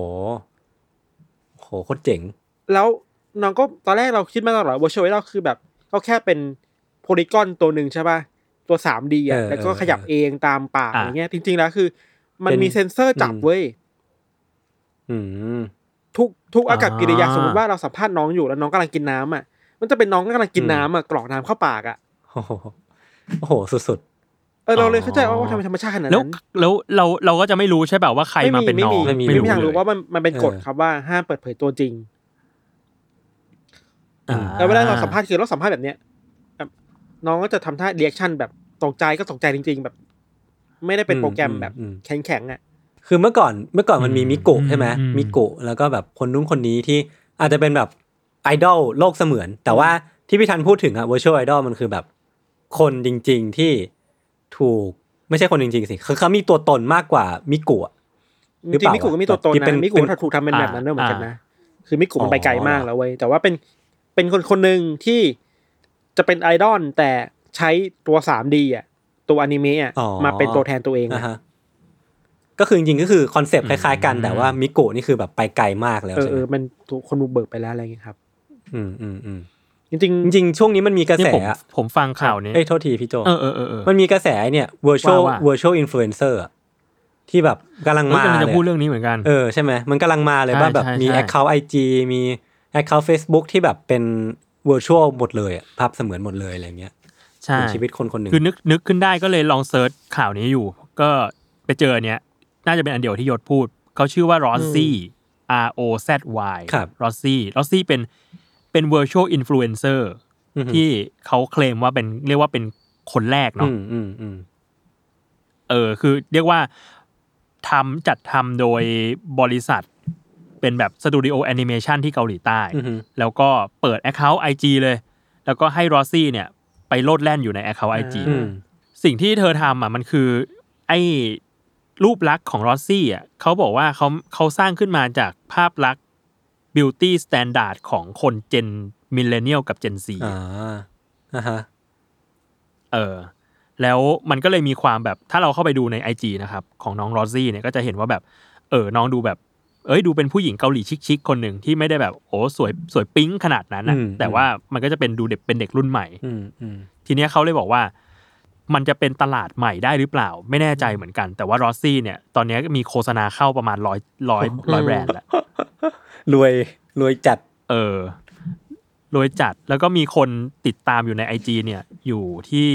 [SPEAKER 2] โหโคตรเจ๋ง
[SPEAKER 3] แล้วน้องก็ตอนแรกเราคิดมาตลอด virtual idol คือแบบก็แค่เป็นโพลีกอนตัวหนึ่งใช่ป่ะ ตัวสามดี
[SPEAKER 2] เอ
[SPEAKER 3] อะ
[SPEAKER 2] อ
[SPEAKER 3] แล้วก็
[SPEAKER 2] เออ
[SPEAKER 3] ขยับ
[SPEAKER 2] เออ
[SPEAKER 3] เองตามปาก
[SPEAKER 1] อะ
[SPEAKER 3] อย่างเงี้ย จริง ๆ แล้วคือ มัน
[SPEAKER 2] เป็น
[SPEAKER 3] มีเซ็นเซอร์จับ
[SPEAKER 2] อืม
[SPEAKER 3] เว้ย
[SPEAKER 2] อืม
[SPEAKER 3] ทุกทุกอากับกิริยา
[SPEAKER 1] อ่า
[SPEAKER 3] สมมติว่าเราสัมภาษณ์น้องอยู่แล้วน้องกำลังกินน้ำอะ มันจะเป็นน้องกำลังกิน
[SPEAKER 2] อืม
[SPEAKER 3] น้ำอะกรอกน้ำเข้าปากอะ
[SPEAKER 2] โอ้โหโอ้โหสุด
[SPEAKER 3] เออเราเลยเข้าใจว่าทำไมธรรมชาติขนาด
[SPEAKER 1] แล้ว
[SPEAKER 3] นั้น
[SPEAKER 1] แล้วเราเราก็จะไม่รู้ใช่แบบว่าใครมาเป็นน้อง
[SPEAKER 3] ไม่มี
[SPEAKER 2] ไม่
[SPEAKER 3] ไม่
[SPEAKER 2] มี
[SPEAKER 3] มีทางรู้
[SPEAKER 1] เลย
[SPEAKER 3] ว่ามันมันเป็นกฎ
[SPEAKER 2] เออ
[SPEAKER 3] ครับว่าห้ามเปิดเผยตัวจริง
[SPEAKER 2] อ่า
[SPEAKER 3] แล้วเวลาเราสัมภาษณ์คือเราสัมภาษณ์แบบเนี้ยแบบ น้องก็จะทำท่า reaction แบบตกใจก็ตกใจจริง ๆ แบบ ไม่ได้เป็นโปรแกรมแบบ
[SPEAKER 2] อืม
[SPEAKER 3] แข็งๆอะ
[SPEAKER 2] ๆคือเมื่อก่อนเมื่อก่อนมันมี
[SPEAKER 1] อืม
[SPEAKER 2] มิโกะใช่ไหม
[SPEAKER 1] อืม
[SPEAKER 2] มิโกะแล้วก็แบบคนนู้นคนนี้ที่อาจจะเป็นแบบไอดอลโลกเสมือน แต่ว่าที่พี่ทันพูดถึงอะ virtual idol มันคือแบบคนจริง ๆที่ถูกไม่ใช่คนจริง ๆ สิคือเขามีตัวตนมากกว่ามิโกะห
[SPEAKER 3] จ
[SPEAKER 2] รือเป
[SPEAKER 3] ริง
[SPEAKER 2] ล่า
[SPEAKER 3] ๆมิกุก็มีตัวตน
[SPEAKER 2] ที่เป็
[SPEAKER 3] นะ
[SPEAKER 2] น
[SPEAKER 3] มิกุ
[SPEAKER 2] เป็น
[SPEAKER 3] ก็ถูกทำเป็นแบบนั้นด้วยเหมือนกันนะคือมิกุมันไปไกล
[SPEAKER 2] อ๋อ
[SPEAKER 3] มากแล้วเว้ยแต่ว่าเป็นเป็นคนคนหนึ่งที่ จะเป็นไอดอลแต่ใช้ตัวสามดีอะ ตัวอนิเมะอะ
[SPEAKER 2] อ๋อ
[SPEAKER 3] มาเป็นตัวแทนตัวเอง
[SPEAKER 2] อ่า
[SPEAKER 3] อะ
[SPEAKER 2] ฮะก็คือจริงๆก็คือคอนเซปต์คล้ายๆกันแต่ว่ามิโกะนี่คือแบบไปไกลมากแล้ว
[SPEAKER 3] เออ
[SPEAKER 2] ใช่ไห
[SPEAKER 3] เอ
[SPEAKER 2] ม
[SPEAKER 3] อมันถูกคนบุกเบิกไปแล้วอะไรอย่างเงี้ยครับ
[SPEAKER 2] อืมอืมอืม
[SPEAKER 3] จริง
[SPEAKER 2] จริงๆช่วงนี้มันมีกระ
[SPEAKER 1] นี่
[SPEAKER 2] แส
[SPEAKER 1] ผม
[SPEAKER 2] อะ
[SPEAKER 1] ผมฟังข่าวนี้
[SPEAKER 2] เอ้ยโทษทีพี่โจ
[SPEAKER 1] เออเออเออเออ
[SPEAKER 2] มันมีกระแสเนี่ย virtual
[SPEAKER 1] ว่าว่า
[SPEAKER 2] virtual influencer อะที่แบบกำลัง
[SPEAKER 1] เฮ้ย
[SPEAKER 2] มากำ
[SPEAKER 1] ลัง
[SPEAKER 2] เล
[SPEAKER 1] จะ
[SPEAKER 2] ย
[SPEAKER 1] พูดเรื่องนี้เหมือนกัน
[SPEAKER 2] เออใช่ไหมมันกำลังมาเลย
[SPEAKER 1] ใช่
[SPEAKER 2] ว่าแบบ
[SPEAKER 1] ใช่
[SPEAKER 2] มี
[SPEAKER 1] ใช่
[SPEAKER 2] account IG มี account Facebook ที่แบบเป็น virtual หมดเลยอะภาพเสมือนหมดเลยอะไรเงี้ย
[SPEAKER 1] ใช่
[SPEAKER 2] เป็นชีวิตคนคนหนึ่ง
[SPEAKER 1] คือนึกนึกขึ้นได้ก็เลยลองเซิร์ชข่าวนี้อยู่ ก็ไปเจออันเนี้ยน่าจะเป็นอันเดียวที่ยศพูด เขาชื่อว่ารอสซี่ R O Z Y
[SPEAKER 2] ครับ
[SPEAKER 1] รอสซี่รอสซี่เป็นเป็น virtual influencer
[SPEAKER 2] อือหือ
[SPEAKER 1] ที่เขาเคลมว่าเป็นเรียกว่าเป็นคนแรก
[SPEAKER 2] อื
[SPEAKER 1] เนาะ
[SPEAKER 2] มอืมอืม
[SPEAKER 1] เออ คือเรียกว่าทำจัดทำโดยบริษัท เป็นแบบสตูดิโอแอนิเมชันที่เกาหลีใต้
[SPEAKER 2] อือหือ
[SPEAKER 1] แล้วก็เปิด Account IG เลย แล้วก็ให้รอสซี่เนี่ยไปโลดแล่นอยู่ใน Account IG
[SPEAKER 2] อืม
[SPEAKER 1] สิ่งที่เธอทำอะมันคือไอ้รูปลักษณ์ของรอสซี่อะเขาบอกว่าเขาเขาสร้างขึ้นมาจากภาพลักษณ์ beauty standard ของคน gen millennial กับ gen Z
[SPEAKER 2] อ่าอ่าฮะ
[SPEAKER 1] เออแล้วมันก็เลยมีความแบบถ้าเราเข้าไปดูใน IG นะครับ ของน้องรอสซี่เนี่ยก็จะเห็นว่าแบบ เออน้องดูแบบ เอ้ยดูเป็นผู้หญิงเกาหลีชิคๆคนหนึ่งที่ไม่ได้แบบโอ้สวยสวยปิ๊งขนาดนั้นนะ
[SPEAKER 2] อืม
[SPEAKER 1] แต่ว่ามันก็จะเป็นดูเด็กเป็นเด็กรุ่นใหม่
[SPEAKER 2] อืมอืม
[SPEAKER 1] ทีเนี้ยเขาเลยบอกว่า มันจะเป็นตลาดใหม่ได้หรือเปล่า ไม่แน่ใจเหมือนกัน แต่ว่ารอสซี่เนี่ย ตอนเนี้ยมีโฆษณาเข้าประมาณร้อยร้อยร้อยแบรนด์แล้ว
[SPEAKER 2] รวยรวยจัด
[SPEAKER 1] เออรวยจัดแล้วก็มีคนติดตามอยู่ใน IG เนี่ย อยู่ที่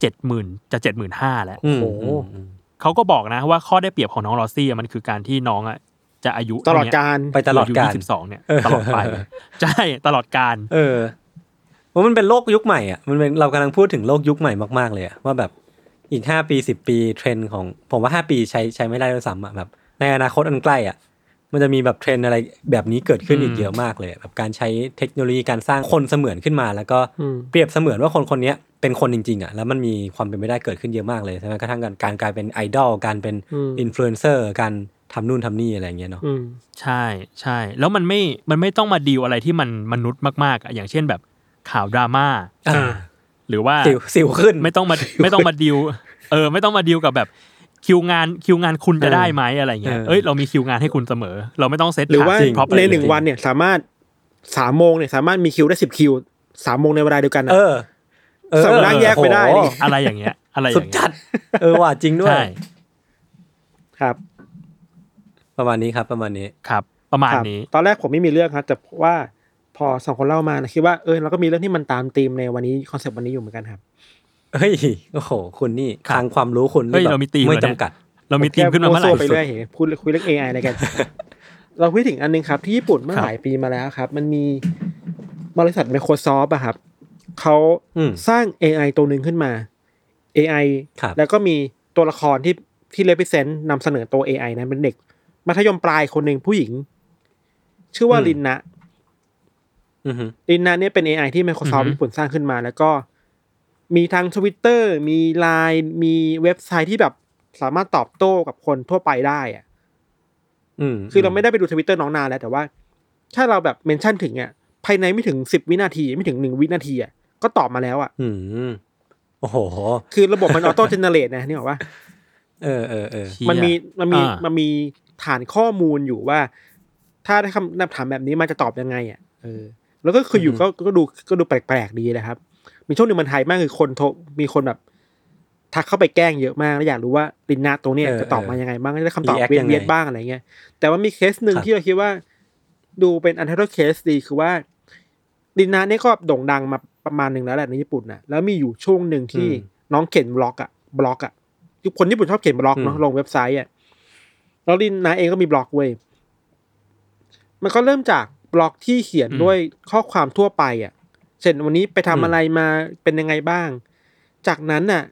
[SPEAKER 1] เจ็ดหมื่นจะเจ็ดหมื่นห้าแล้ว
[SPEAKER 2] อืม
[SPEAKER 3] โอ้โห
[SPEAKER 2] อืมอืม
[SPEAKER 1] เขาก็บอกนะว่าข้อได้เปรียบของน้องรอสซี่อะมันคือการที่น้องอะจะอายุ
[SPEAKER 3] ๆตลอดกาล
[SPEAKER 2] ไปตลอดกาล
[SPEAKER 1] ยี่สิบสองเนี่ยตลอดไปใช่ตลอดกาล
[SPEAKER 2] เออว่ามันเป็นโลกยุคใหม่อะมันเป็นเรากำลังพูดถึงโลกยุคใหม่มากๆเลยอะว่าแบบอีกห้าปีสิบปีเทรนด์ของผมว่าห้าปีใช้ใช้ไม่ได้ด้วยซ้ำอะแบบในอนาคตอันใกล้อะ มันจะมีแบบเทรนด์อะไรแบบนี้เกิดขึ้น
[SPEAKER 1] อืม
[SPEAKER 2] อีกเยอะมากเลย แบบการใช้เทคโนโลยีการสร้างคนเสมือนขึ้นมา แล้วก็
[SPEAKER 3] อืม
[SPEAKER 2] เปรียบเสมือนว่าคนคนเนี้ยเป็นคนจริงๆอะแล้วมันมีความเป็นไปได้เกิดขึ้นเยอะมากเลยใช่ไหมกระทั่งการการกลายเป็นไอดอลการเป็น
[SPEAKER 3] อืม
[SPEAKER 2] อินฟลูเอนเซอร์การทำนู่นทำนี่อะไรอย่างเงี้ยเนาะ
[SPEAKER 3] อืม
[SPEAKER 1] ใช่ใช่แล้วมันไม่มันไม่ต้องมาดีลอะไรที่มันมนุษย์มากๆอะอย่างเช่นแบบข่าวดราม่า
[SPEAKER 2] อ่า
[SPEAKER 1] หรือว่า
[SPEAKER 2] สิวสิวขึ้น
[SPEAKER 1] ไม่ต้องมาไม่ต้องมาดีลเออ ไม่ต้องมาดีลกับแบบ คิวงานคิวงานคุณจะได้ไหมอะไรเงี้ย
[SPEAKER 2] เออ
[SPEAKER 1] เอ้ยเรามีคิวงานให้คุณเสมอ เราไม่ต้องเซต
[SPEAKER 3] หรือว่า
[SPEAKER 1] จริงเพราะ
[SPEAKER 3] ในหนึ่งวันเนี่ยสามารถสามโมงเนี่ยสามารถมีคิวได้สิบคิวสามโมงในเวลาเดียวกันอะ
[SPEAKER 2] เออเออ
[SPEAKER 3] สามารถแยกไปได้ดิ
[SPEAKER 2] โอ้โห
[SPEAKER 1] อะไรอย่างเงี้ย อะไรอ
[SPEAKER 2] สุด
[SPEAKER 1] ย่าง
[SPEAKER 2] จั
[SPEAKER 1] เงี้ย
[SPEAKER 2] ดเออว่ะจริงด้วย
[SPEAKER 1] ใช่
[SPEAKER 3] ครับ
[SPEAKER 2] ประมาณนี้ครับ ประมาณนี้
[SPEAKER 1] ครับ ประมาณ
[SPEAKER 3] ครับ
[SPEAKER 1] นี้
[SPEAKER 3] ตอนแรกผมไม่มีเรื่องครับแต่ว่าพอสองคนเล่ามานะคิดว่าเออเราก็มีเรื่องที่มันตามธีมในวันนี้คอนเซปต์วันนี้อยู่เหมือนกันครับ
[SPEAKER 2] เฮ้ยโอ้โหคุณนี่
[SPEAKER 1] ครับ
[SPEAKER 2] ทางความรู้คุณนี่
[SPEAKER 1] เฮ้ย
[SPEAKER 2] แบบ
[SPEAKER 1] เรามีธีม
[SPEAKER 2] ไม่
[SPEAKER 1] เหรอเนี่ย
[SPEAKER 2] จำกัด
[SPEAKER 1] เรามีทีมขึ้นมาเมื่อไหร่
[SPEAKER 3] แค่วๆไปเรื่อยเห็นพูดคุยเรื่อง AI อะไรกัน เราพูดถึงอันนึงครับ ที่ญี่ปุ่นเมื่อ
[SPEAKER 1] ครับ
[SPEAKER 3] หลายปีมาแล้วครับ มันมีบริษัท Microsoft อะครับเขา
[SPEAKER 2] อืม
[SPEAKER 3] สร้าง AI ตัวหนึ่งขึ้นมา AI
[SPEAKER 2] ครับ
[SPEAKER 3] แล้วก็มีตัวละครที่ที่ represent นำเสนอตัว AI นั้นเป็นเด็ก มัธยมปลายคนหนึ่งผู้หญิง ชื่อว่าลินนะ
[SPEAKER 2] อือฮึ
[SPEAKER 3] ลินนาเนี่ยเป็น AI ที่ Microsoft
[SPEAKER 1] อือฮึ
[SPEAKER 3] ญี่ปุ่นสร้างขึ้นมา แล้วก็ มีทั้ง Twitter มี Line มีเว็บไซต์ที่แบบสามารถตอบโต้กับคนทั่วไปได้อะ
[SPEAKER 2] อืม
[SPEAKER 3] คือเราไม่ได้ไปดูทวิตเตอร์น้องนานแล้ว แต่ว่า ถ้าเราแบบเมนชั่นถึงอะภายในไม่ถึงสิบวินาที ไม่ถึงหนึ่งวินาทีอะก็ตอบมาแล้วอะ
[SPEAKER 2] อืมโอ้โห
[SPEAKER 3] คือระบบมันออโต้เจเนเรตนะนี่บอกว่า
[SPEAKER 2] เออเออเออ
[SPEAKER 1] เชี่ย
[SPEAKER 3] มันมีมันมี
[SPEAKER 1] อ่า
[SPEAKER 3] มันมีฐานข้อมูลอยู่ว่า ถ้าได้คำถามแบบนี้มันจะตอบยังไง อะ เออ แล้วก็คืออยู่ก็ก็ดูก็ดูแปลกๆดีนะครับ มีช่วงหนึ่งมันไฮมากคือคนโทรมีคนแบบทักเข้าไปแกล้งเยอะมากแล้วอยากรู้ว่าลินนาตัวเนี้ย
[SPEAKER 2] เออ
[SPEAKER 3] จะตอบมา
[SPEAKER 2] เออ
[SPEAKER 3] ยังไงบ้างได้คำตอบ
[SPEAKER 2] React
[SPEAKER 3] เวีย
[SPEAKER 2] ยั
[SPEAKER 3] น
[SPEAKER 2] งไง
[SPEAKER 3] เวียนบ้างอะไรเงี้ยแต่ว่ามีเคสหนึ่ง
[SPEAKER 2] ครับ
[SPEAKER 3] ที่เราคิดว่า ดูเป็นอันเดอร์เคสดีคือว่าลินนาเนี่ยก็โด่งดังมาประมาณหนึ่งแล้วแหละในญี่ปุ่นนะแล้วมีอยู่ช่วงหนึ่งที่น้องเขียนบล็อกอะบล็อกอะทุกคนญี่ปุ่นชอบเขียนบล็อกเนาะ
[SPEAKER 2] อืม
[SPEAKER 3] ลงเว็บไซต์อะแล้วลินนาเองก็มีบล็อกเว้ยมันก็เริ่มจากบล็อกที่เขียนด้วยข้อความทั่วไปอะ เช่นวันนี้ไปทำอะไรมาเป็นยังไงบ้าง จากนั้นน่ะ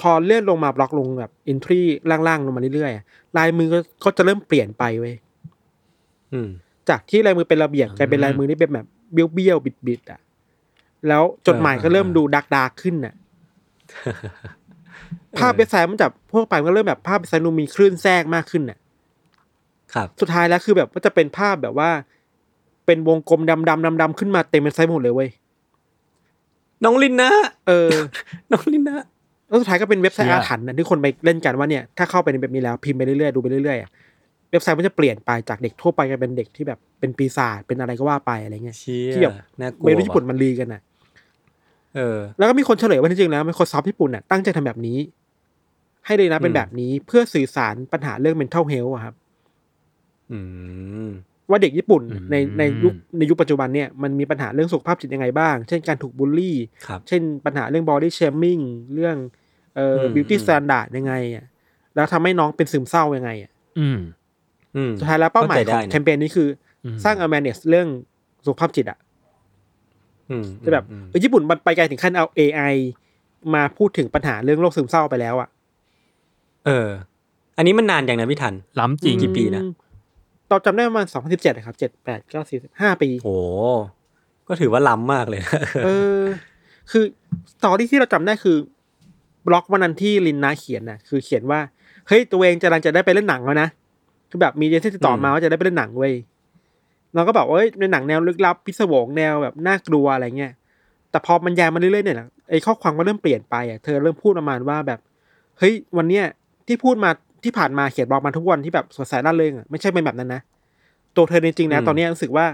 [SPEAKER 3] พอเลื่อนลงมาบล็อกลงแบบ entryล่างๆลงมาเรื่อยๆอะลายมือก็ก็จะเริ่มเปลี่ยนไปเว้ย
[SPEAKER 2] อืม
[SPEAKER 3] จากที่ลายมือเป็นระเบียบกลายเป็นลายมือที่เป็นแบบเบี้ยวเบี้ยวบิดบิดๆอะ แล้วจดหมายก็เริ่มดูดักดาร์กขึ้นน่ะ ภาพเว็บไซต์มันจากพวกไปมันก็เริ่มแบบภาพเว็บไซต์ดูมีคลื่นแทรกมากขึ้นน่ะ
[SPEAKER 2] ครับ
[SPEAKER 3] สุดท้ายแล้วคือแบบก็จะเป็นภาพแบบว่า เป็นวงกลมดำดำดำดำๆขึ้นมาเต็มเว็บไซต์หมดเลยเว้ย
[SPEAKER 2] น้องลินนะ
[SPEAKER 3] เออ
[SPEAKER 2] น้องลินนะ
[SPEAKER 3] แล้วสุดท้ายก็เป็นเว็บไซต์
[SPEAKER 1] เชี่ย
[SPEAKER 3] อาถรรพ์นะที่คนไปเล่นกันว่าเนี่ยถ้าเข้าไปในแบบนี้แล้วพิมพ์ไปเรื่อยๆดูไปเรื่อยๆอะเว็บไซต์มันจะเปลี่ยนไปจากเด็กทั่วไปกลายเป็นเด็กที่แบบเป็นปีศาจเป็นอะไรก็ว่าไปอะไรเงี้ย
[SPEAKER 2] เชี่
[SPEAKER 3] ที่
[SPEAKER 2] ย
[SPEAKER 3] แบบ
[SPEAKER 2] น่ากลัว
[SPEAKER 3] ไม่รู้ญี่ปุ่น
[SPEAKER 2] ว่ะ
[SPEAKER 3] มันรีกันน่ะ
[SPEAKER 2] เออ
[SPEAKER 3] แล้วก็มีคนเฉลยว่าจริงๆแล้ว Microsoft ญี่ปุ่นน่ะตั้งใจทำแบบนี้ ให้เลยนะเป็น
[SPEAKER 2] อืม
[SPEAKER 3] แบบนี้เพื่อสื่อสารปัญหาเรื่อง mental health อะครับ
[SPEAKER 2] อืม
[SPEAKER 3] ว่าเด็กญี่ปุ่น
[SPEAKER 1] อืม
[SPEAKER 3] ในในยุคในยุคปัจจุบันเนี่ยมันมีปัญหาเรื่องสุขภาพจิตยังไงบ้าง เช่นการถูกบูลลี่
[SPEAKER 2] ครับ
[SPEAKER 3] เช่นปัญหาเรื่อง body shaming เรื่องเอ่อ
[SPEAKER 2] อืม
[SPEAKER 3] beauty
[SPEAKER 2] อืม
[SPEAKER 3] standard ยังไงอะแล้วทำให้น้องเป็นซึมเศร้ายังไงอะ
[SPEAKER 1] อืม
[SPEAKER 2] อืม
[SPEAKER 3] สุดท้ายแล้วเป้าหมาย
[SPEAKER 2] ข้
[SPEAKER 3] ข
[SPEAKER 2] ใจ
[SPEAKER 3] อง
[SPEAKER 2] ได้นะ
[SPEAKER 3] แคมเปญนี้คืออ
[SPEAKER 1] ม
[SPEAKER 3] สร้าง awareness เรื่องสุขภาพจิตอะ
[SPEAKER 2] อืม
[SPEAKER 3] จะแบบ
[SPEAKER 2] อืม
[SPEAKER 3] เออญี่ปุ่นมันไปไกลถึงขั้นเอา AI มาพูดถึงปัญหาเรื่องโรคซึมเศร้าไปแล้วอะ
[SPEAKER 2] เออ อันนี้มันนานอย่างนะพี่ทัน
[SPEAKER 1] ล้ำจริง
[SPEAKER 2] กี่ปีนะ
[SPEAKER 3] เราจำได้ประมาณสองพันสิบเจ็ดนะครับเจ็ดแปดเก้าสี่ห้าปี
[SPEAKER 2] โหก็ถือว่าล้ำมากเลยนะ
[SPEAKER 3] เออ คือตอรี่ที่เราจำได้คือบล็อกวันนั้นที่ลินนาเขียนน่ะคือเขียนว่าเฮ้ยตัวเองจะรังจะได้ไปเล่นหนังแล้วนะคือแบบมีเอเจนซี่ติดต่อมาว่าจะได้ไปเล่นหนังเว้ยเราก็บอกว่าเอ้ยในหนังแนวลึกลับพิศวงแนวแบบน่ากลัวอะไรเงี้ยแต่พอมันยาวมาเรื่อยๆเนี่ยนะไอ้ข้อความก็เริ่มเปลี่ยนไปอะเธอเริ่มพูดประมาณว่าแบบ เฮ้ยวันเนี้ยที่พูดมา ที่ผ่านมาเขียนบล็อกมาทุกวันที่แบบสดใสร่าเริงอะไม่ใช่เป็นแบบนั้นนะตัวเธอจริงๆแล้ว
[SPEAKER 2] อืม
[SPEAKER 3] ตอนเนี้ยรู้สึกว่า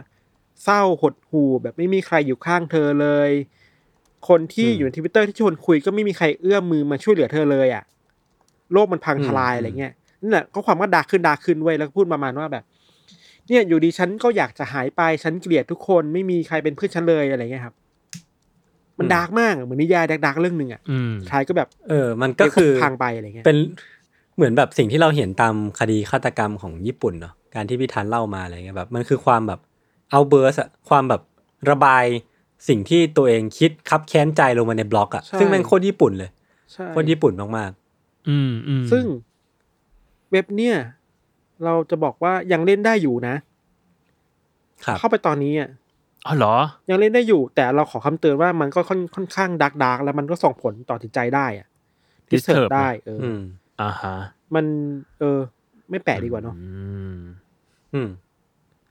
[SPEAKER 3] เศร้าหดหู่แบบไม่มีใครอยู่ข้างเธอเลย คนที่อยู่ในทวิตเตอร์ที่ชวนคุยก็ไม่มีใครเอื้อมมือมาช่วยเหลือเธอเลยอะ โลกมันพังทลายอะไรเงี้ยนั่นแหละก็ความก็ดาร์กขึ้นดาร์กขึ้นเว้ยแล้วก็พูดประมาณว่าแบบ เนี่ยอยู่ดีฉันก็อยากจะหายไปฉันเกลียดทุกคนไม่มีใครเป็นเพื่อนฉันเลยอะไรเงี้ยครับ มัน
[SPEAKER 2] อืม
[SPEAKER 3] ดาร์กมากอะเหมือนนิยายดาร์กๆเรื่องหนึ่งอะ
[SPEAKER 1] อืม
[SPEAKER 3] สุดท้ายก็แบบ
[SPEAKER 2] เออ มันก็คือ
[SPEAKER 3] พังไปอะไรเงี้ย
[SPEAKER 2] เป็น เหมือนแบบสิ่งที่เราเห็นตามคดีฆาตกรรมของญี่ปุ่นเนาะการที่พี่ทันเล่ามาอะไรเงี้ยแบบมันคือความแบบเอาเบอร์สอะความแบบระบายสิ่งที่ตัวเองคิดคับแค้นใจลงมาในบล็อกอะ
[SPEAKER 3] ใช่
[SPEAKER 2] ซึ่งแม่งโคตรญี่ปุ่นเลย
[SPEAKER 3] ใช่
[SPEAKER 2] โคตรญี่ปุ่นมาก
[SPEAKER 1] อืมอืม
[SPEAKER 3] ซึ่งเว็บเนี่ย เราจะบอกว่ายังเล่นได้อยู่นะ
[SPEAKER 2] ๆครับ
[SPEAKER 3] เข้าไปตอนนี้อะ
[SPEAKER 1] อ๋อเหรอ
[SPEAKER 3] ยังเล่นได้อยู่ แต่เราขอคำเตือนว่ามันก็ค่อนค่อนข้างดักดักแล้วมันก็ส่งผลต่อจิตใจได้อะที่เสิร์ช
[SPEAKER 1] Disturb
[SPEAKER 3] ได้เอออ
[SPEAKER 2] อืม
[SPEAKER 1] อ่าฮะ
[SPEAKER 3] มัน เออ ไม่แปลกดีกว่าเนาะ
[SPEAKER 1] อืม
[SPEAKER 2] อืม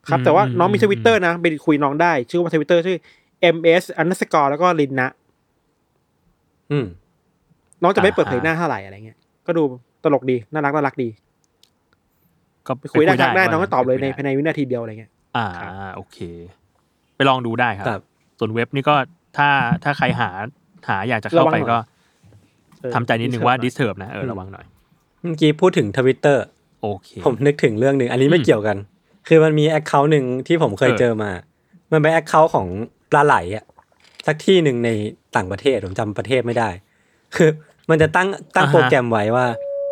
[SPEAKER 3] ครับ
[SPEAKER 1] อืม
[SPEAKER 3] แต่ว่าน้องมี
[SPEAKER 1] อืม
[SPEAKER 3] ทวิตเตอร์นะ ไปคุยน้องได้ ชื่อว่าทวิตเตอร์ชื่อ ms underscore แล้วก็ลินนะ
[SPEAKER 2] อืม
[SPEAKER 3] น้องจะไม่เปิดเผยหน้าเท่าไหร่อะไรเงี้ย ก็ดูตลกดี น่ารักน่ารักดี
[SPEAKER 1] ก็
[SPEAKER 3] ไปคุยได้ทักได้
[SPEAKER 1] ว่า
[SPEAKER 3] น้องก็ตอบเลยใน
[SPEAKER 1] ไปคุ
[SPEAKER 3] ภายในวินาทีเดียวอะไรเงี้ย
[SPEAKER 1] อ่า
[SPEAKER 3] ครับ
[SPEAKER 1] โอเค ไปลองดูได้ครับ
[SPEAKER 2] ครับ
[SPEAKER 1] ส่วนเว็บนี่ก็ถ้าถ้าใครหาหาอยากจะเข้า
[SPEAKER 3] ระวัง
[SPEAKER 1] ไป
[SPEAKER 3] หน่อย
[SPEAKER 1] ก็
[SPEAKER 3] เออ
[SPEAKER 1] ทำใจนิดนึงว่า
[SPEAKER 3] disturb หน่อย
[SPEAKER 1] disturb นะ เออ ระวังหน่อย
[SPEAKER 2] เมื่อกี้พูดถึงทวิตเตอร์
[SPEAKER 1] โอเค
[SPEAKER 2] ผมนึกถึงเรื่องหนึ่งอันนี้ไม่
[SPEAKER 1] อืม
[SPEAKER 2] เกี่ยวกัน คือมันมีแอคเคาท์หนึ่งที่ผมเคย
[SPEAKER 1] เออ
[SPEAKER 2] เจอมา มันเป็นแอคเคาท์ของปลาไหลอะสักที่หนึ่งในต่างประเทศผมจำประเทศไม่ได้ คือมันจะตั้งตั้งโปรแกรมไว้ว่า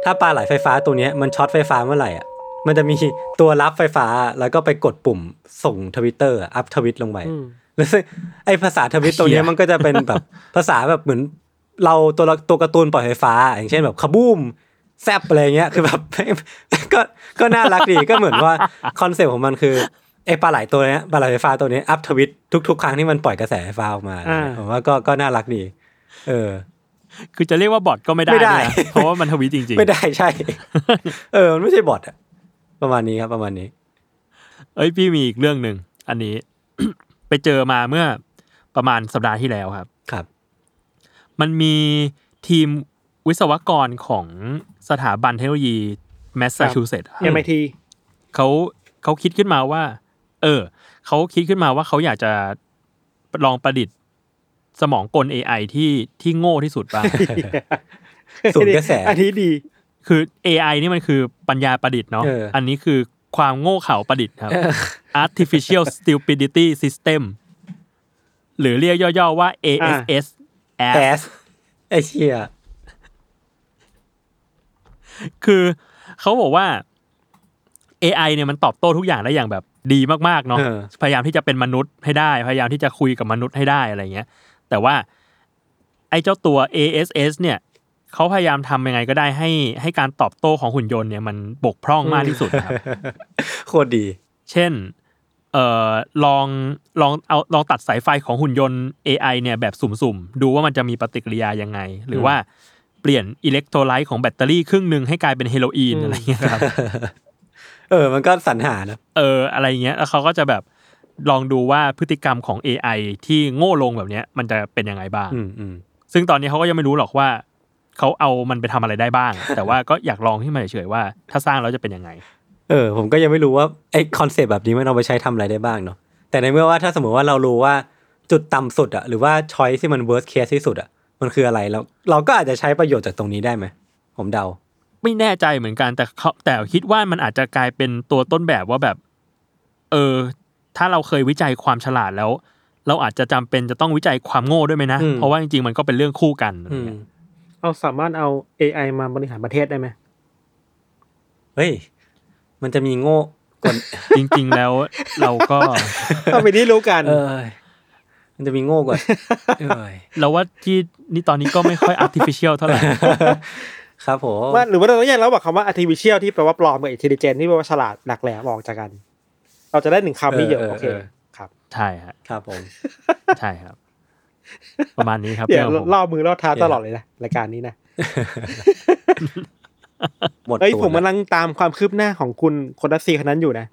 [SPEAKER 2] ถ้าปลาไหลไฟฟ้าตัวเนี้ยมันช็อตไฟฟ้าเมื่อไหร่อะมันจะมีตัวรับไฟฟ้าแล้วก็ไปกดปุ่มส่งทวิตเตอร์อัพทวิตลงไป
[SPEAKER 3] อืม
[SPEAKER 2] แล้วซึ่งไอภาษาทวิตตรงเนี้ย
[SPEAKER 1] เหี้ย
[SPEAKER 2] มันก็จะเป็นแบบภาษาแบบเหมือน เราตัวละตัวการ์ตูนปล่อยไฟฟ้า อย่างเช่นแบบ kaboom zap อะไรเงี้ยคือแบบก็ก็น่ารักดีก็เหมือนว่าคอนเซปต์ของมันคือไอปลาไหลตัวเนี้ยปลาไหลไฟฟ้าตัวเนี้ยอัพทวิตทุก ๆ ครั้งที่มันปล่อยกระแสไฟฟ้าออกมา
[SPEAKER 3] อ่า
[SPEAKER 2] ผมว่าก็ก็น่ารักดี เออ
[SPEAKER 1] คือจะเรียกว่าบอทก็ไม่ได้
[SPEAKER 2] ไม่ได้
[SPEAKER 1] ด้วยนะเพราะว่ามันทวีตจริง ๆ
[SPEAKER 2] ไม่ได้ใช่ เออมันไม่ใช่บอทอะประมาณนี้ครับประมาณนี้
[SPEAKER 1] เอ้ยพี่มีอีกเรื่องหนึ่งอันนี้ ไปเจอมาเมื่อประมาณสัปดาห์ที่แล้วครับ
[SPEAKER 2] ครับ
[SPEAKER 1] มันมีทีม วิศวกรของสถาบันเทคโนโลยีแมสซาชูเซตส์
[SPEAKER 3] MIT
[SPEAKER 1] เขาเขาคิดขึ้นมาว่า เออเขาคิดขึ้นมาว่าเขาอยากจะลองประดิษฐ์สมองกล AI ที่ที่โง่ที่สุดบ้าง
[SPEAKER 2] สูญกระแส
[SPEAKER 3] อันนี้ดี
[SPEAKER 1] คือ AI นี่มันคือปัญญาประดิษฐ์เนาะ
[SPEAKER 2] เอออั
[SPEAKER 1] อันนี้คือความโง่เขลาประดิษฐ์ครับ artificial stupidity system หรือเรียกย่อๆว่า ASS
[SPEAKER 2] แอสไอเชีย
[SPEAKER 1] คือเขาบอกว่า AI เนี่ยมันตอบโต้ทุกอย่างได้อย่างแบบดีมากๆเนาะ
[SPEAKER 2] เออ
[SPEAKER 1] พยายามที่จะเป็นมนุษย์ให้ได้ พยายามที่จะคุยกับมนุษย์ให้ได้อะไรเงี้ย แต่ว่าไอ้เจ้าตัว ASS เนี่ยเขาพยายามทำยังไงก็ได้ให้ให้การตอบโต้ของหุ่นยนต์เนี่ยมันบกพร่องมากที่สุดนะครับ
[SPEAKER 2] โคตรดี
[SPEAKER 1] เช่นเอ่อลองลองเอาลองตัดสายไฟของหุ่นยนต์ AI เนี่ยแบบสุ่มๆ ดูว่ามันจะมีปฏิกิริยายังไง หรือว่า เปลี่ยนอิเล็กโทรไลต์ของแบตเตอรี่ครึ่งหนึ่งให้กลายเป็นเฮโรอีนอะไรเงี้ยครับ
[SPEAKER 2] เออ มันก็สรรหานะ
[SPEAKER 1] เออ อะไรเงี้ยแล้วเขาก็จะแบบลองดูว่าพฤติกรรมของ AI ที่โง่ลงแบบเนี้ย มันจะเป็นยังไงบ้าง
[SPEAKER 2] อืมอืม
[SPEAKER 1] ซึ่งตอนนี้เขาก็ยังไม่รู้หรอกว่าเขาเอามันไปทำอะไรได้บ้าง แต่ว่าก็อยากลองขึ้นมาเฉยๆว่า ถ้าสร้างแล้วจะเป็นยังไง
[SPEAKER 2] เออ ผมก็ยังไม่รู้ว่าไอคอนเซปต์แบบนี้มันเอาไปใช้ทำอะไรได้บ้างเนาะแต่ในเมื่อว่าถ้าสมมติว่าเรารู้ว่าจุดต่ำสุดอะหรือว่าช้อยที่มัน worst case ที่สุดอะ มันคืออะไรแล้วเราก็อาจจะใช้ประโยชน์จากตรงนี้ได้ไหมผมเดา
[SPEAKER 1] ไม่แน่ใจเหมือนกันแต่เขาแต่คิดว่ามันอาจจะกลายเป็นตัวต้นแบบว่าแบบ เออ ถ้าเราเคยวิจัยความฉลาดแล้ว เราอาจจะจำเป็นจะต้องวิจัยความโง่ด้วยไหมนะ
[SPEAKER 2] อืม
[SPEAKER 1] เพราะว่าจริงๆมันก็เป็นเรื่องคู่กันอะไร
[SPEAKER 2] อืม
[SPEAKER 1] เงี้ย
[SPEAKER 3] เอาสามารถเอา AI มาบริหารประเทศได้ไหม
[SPEAKER 2] เฮ้ยมันจะมีโง่กว่า
[SPEAKER 1] จริง ๆ แล้วเราก็
[SPEAKER 3] ก็ไปที่รู้กัน
[SPEAKER 2] เออ มันจะมีโง่กว่าเอ้ย
[SPEAKER 1] เราว่าที่นี่ตอนนี้ก็ไม่ค่อย artificial เท่าไหร่
[SPEAKER 2] ครับผม
[SPEAKER 3] ว่าหรือว่าเราต้องแยกแล้วบอกคำว่า artificial ที่แปลว่าปลอมกับ intelligent ที่แปลว่าฉลาดหลักแหลมออกจากกัน เราจะได้หนึ่งคำนี้เยอะโอเคครับ
[SPEAKER 1] ใช่ฮะ
[SPEAKER 2] ครับผม
[SPEAKER 1] ใช่ครับ ประมาณนี้ครับ
[SPEAKER 3] เดี๋ยว
[SPEAKER 1] รื่องของผม
[SPEAKER 3] ล่อมือล่อเท้าตลอดเลยนะรายการนี้นะ
[SPEAKER 2] หมด
[SPEAKER 3] เอ้ย
[SPEAKER 2] ตูด
[SPEAKER 3] ผมกำลังตามความคืบหน้าของคุณคนรัสเซียคนนั้นอยู่นะ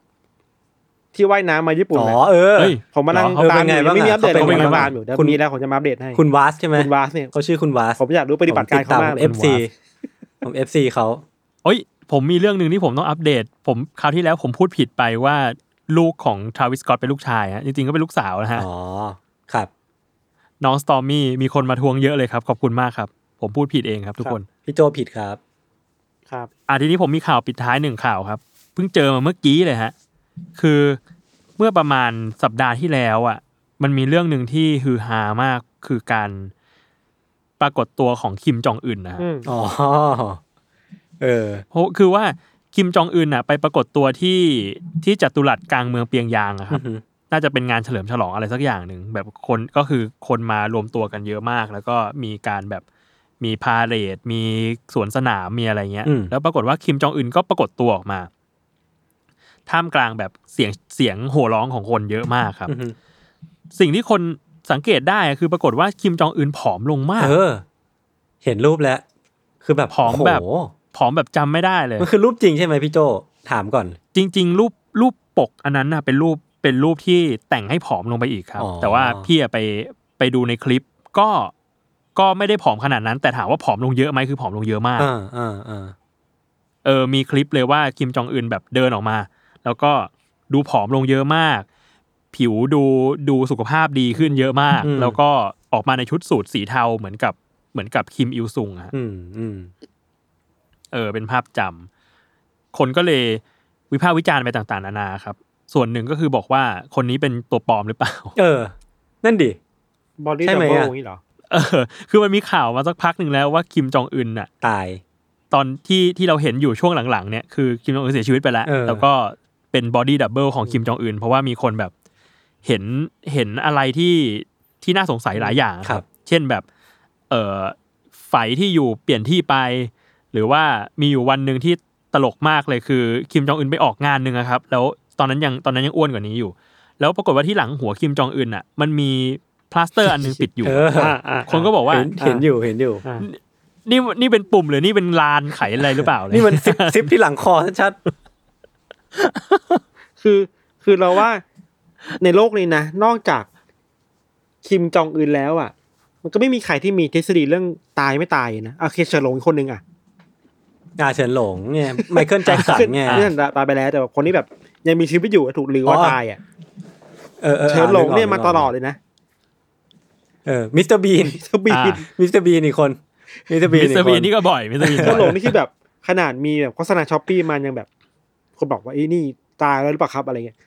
[SPEAKER 3] ที่ว่ายน้ำมาญี่ปุ่น
[SPEAKER 2] อ๋อ
[SPEAKER 3] นะ
[SPEAKER 2] เออ
[SPEAKER 1] เฮ้ย
[SPEAKER 3] ผมกำลัง
[SPEAKER 2] เออ
[SPEAKER 3] ตาม
[SPEAKER 2] เป็นไง
[SPEAKER 3] อยู่
[SPEAKER 2] บ้าง
[SPEAKER 3] ไม่มี
[SPEAKER 2] อะ
[SPEAKER 3] อัปเดต
[SPEAKER 2] เขา
[SPEAKER 3] ผม
[SPEAKER 2] เป็นไง
[SPEAKER 3] กำลัง
[SPEAKER 2] บ้าง
[SPEAKER 3] ตามอยู่เดี๋ยว
[SPEAKER 2] คุณ
[SPEAKER 3] มีแล้วผมจะมาอัปเดตให้
[SPEAKER 2] คุณวาสใช่ไหม
[SPEAKER 3] คุณวาสเนี่ย
[SPEAKER 2] เขาชื่อคุณวาส
[SPEAKER 3] ผมอยากรู้ปฏิบัติการเขามากเลย
[SPEAKER 2] เอฟซีผมเอฟซีเขา
[SPEAKER 1] เอ้ย ผมมีเรื่องหนึ่งที่ผมต้องอัปเดต ผมคราวที่แล้วผมพูดผิดไปว่าลูกของทราวิส s ก o ตเป็นลูกชายฮะจริงๆก็เป็นลูกสาวนะฮะ
[SPEAKER 2] อ๋อครับ
[SPEAKER 1] น้องสตอมมี่มีคนมาทวงเยอะเลยครับขอบคุณมากครับ ผมพูดผิดเองครับ ทุกคน
[SPEAKER 2] พี่โจผิดครับ
[SPEAKER 3] ครับ
[SPEAKER 1] อะทีนี้ผมมีข่าวปิดท้ายหนึ่งข่าวครับเพิ่งเจอมาเมื่อกี้เลยฮะ คือเมื่อประมาณสัปดาห์ที่แล้วอะ มันมีเรื่องหนึ่งที่ฮือฮามากคือการปรากฏตัวของคิมจองอึนนะฮะ
[SPEAKER 3] อืม
[SPEAKER 2] อ๋อเออ
[SPEAKER 1] เพราะคือว่าคิมจองอึนอะ ไปปรากฏตัวที่ที่จัตุรัสกลางเมืองเปียงยางอะครับ
[SPEAKER 2] อือหือ
[SPEAKER 1] น่าจะเป็นงานเฉลิมฉลองอะไรสักอย่างหนึ่งแบบคนก็คือคนมารวมตัวกันเยอะมาก แล้วก็มีการแบบมีพาเหรดมีสวนสนามมีอะไรเงี้ย
[SPEAKER 2] อืม
[SPEAKER 1] แล้วปรากฏว่าคิมจองอึนก็ปรากฏตัวออกมา ท่ามกลางแบบเสียงเสียงโห่ร้องของคนเยอะมากครับ
[SPEAKER 2] อือหือ
[SPEAKER 1] สิ่งที่คนสังเกตได้อะคือปรากฏว่าคิมจองอึนผอมลงมาก
[SPEAKER 2] เออ เห็นรูปแล้ว คือแบบ
[SPEAKER 1] ผอมแบบ
[SPEAKER 2] โโห
[SPEAKER 1] ผอมแบบจำไม่ได้เลย
[SPEAKER 2] มันคือรูปจริงใช่ไหมพี่โจถามก่อน
[SPEAKER 1] จริง ๆ รูปรูปปกอันนั้นน่ะเป็นรูปเป็นรูปที่แต่งให้ผอมลงไปอีกครับ
[SPEAKER 2] อ๋อ
[SPEAKER 1] แต่ว่าพี่อะไปไปดูในคลิปก็ก็ไม่ได้ผอมขนาดนั้น แต่ถามว่าผอมลงเยอะไหมคือผอมลงเยอะมาก
[SPEAKER 2] อ่าอ่าอ่า
[SPEAKER 1] เออมีคลิปเลยว่าคิมจองอึนแบบเดินออกมา แล้วก็ดูผอมลงเยอะมาก ผิวดูดูสุขภาพดีขึ้นเยอะมาก แล้วก็ออกมาในชุดสูทสีเทาเหมือนกับเหมือนกับคิมอิลซุงอะ
[SPEAKER 2] อืมอืม
[SPEAKER 1] เออ เป็นภาพจำคนก็เลยวิพากษ์วิจารณ์ไปต่างๆ นานาครับ ส่วนหนึ่งก็คือบอกว่าคนนี้เป็นตัวปลอมหรือเปล่า
[SPEAKER 2] เออ นั่นดิ
[SPEAKER 3] body
[SPEAKER 2] ใช่
[SPEAKER 3] double
[SPEAKER 2] ไหมอะ
[SPEAKER 3] อย่างนี้เหรอ
[SPEAKER 1] เออ คือมันมีข่าวมาสักพักหนึ่งแล้วว่าคิมจองอึนน่ะ
[SPEAKER 2] ตาย
[SPEAKER 1] ตอนที่ที่เราเห็นอยู่ช่วงหลังๆเนี่ยคือคิมจองอึนเสียชีวิตไปแล้ว
[SPEAKER 2] เออ
[SPEAKER 1] แล้วก็ เป็น body double ของคิมจองอึนเพราะว่ามีคนแบบเห็นเห็นอะไรที่ที่น่าสงสัยหลายอย่างครับ เช่นแบบเอ่อไฟที่อยู่เปลี่ยนที่ไป หรือว่ามีอยู่วันหนึ่งที่ตลกมากเลยคือคิมจองอึนไปออกงานหนึ่งอะครับ แล้วตอนนั้นยังตอนนั้นยังอ้วนกว่านี้อยู่ แล้วปรากฏว่าที่หลังหัวคิมจองอึนอะ มันมีพลาสเตอร์อันหนึ่งปิดอยู่
[SPEAKER 2] เออ
[SPEAKER 3] อ่าอ่า
[SPEAKER 1] คนก็บอกว่า
[SPEAKER 2] เห็นเห็นอยู่เห็นอยู่
[SPEAKER 3] อ่า
[SPEAKER 1] นี่นี่เป็นปุ่มหรือนี่เป็นลานไขอะไรหรือเปล่า
[SPEAKER 2] นี่มันซิปซิปที่หลังคอชัด
[SPEAKER 3] คือคือเราว่าในโลกนี้นะนอกจากคิมจองอึนแล้วอะ มันก็ไม่มีใครที่มีทฤษฎีเรื่องตายไม่ตายนะโอเคเฉินหลงอีกคนนึงอะ
[SPEAKER 2] ๆอาเฉินหลงไงไมเคิลแจ็คสันไง
[SPEAKER 3] เรื่องตายไปแล้วแต่ว่าคนที่แบบ ยังมีชีวิตอยู่ถูกลือว่า
[SPEAKER 2] อ๋อ
[SPEAKER 3] ตายอะ
[SPEAKER 2] เออออ
[SPEAKER 3] เฉินหลงเนี่ย
[SPEAKER 2] กก
[SPEAKER 3] มาตลอดเลยนะ
[SPEAKER 2] เออมิสเตอร์บีน
[SPEAKER 3] มิสเตอร์บีน
[SPEAKER 1] อ่า
[SPEAKER 2] มิสเตอร์บีนอีกคนมิสเตอร์บีน
[SPEAKER 1] มิสเตอร์บีนนี่ก็บ่อยมิสเตอร์บีน
[SPEAKER 3] ก็หลงนี่คือแบบขนาดมีแบบโฆษณา Shopee มันยังแบบ คนบอกว่าไอ้นี่ตายแล้วหรือเปล่าครับอะไรเงี้ย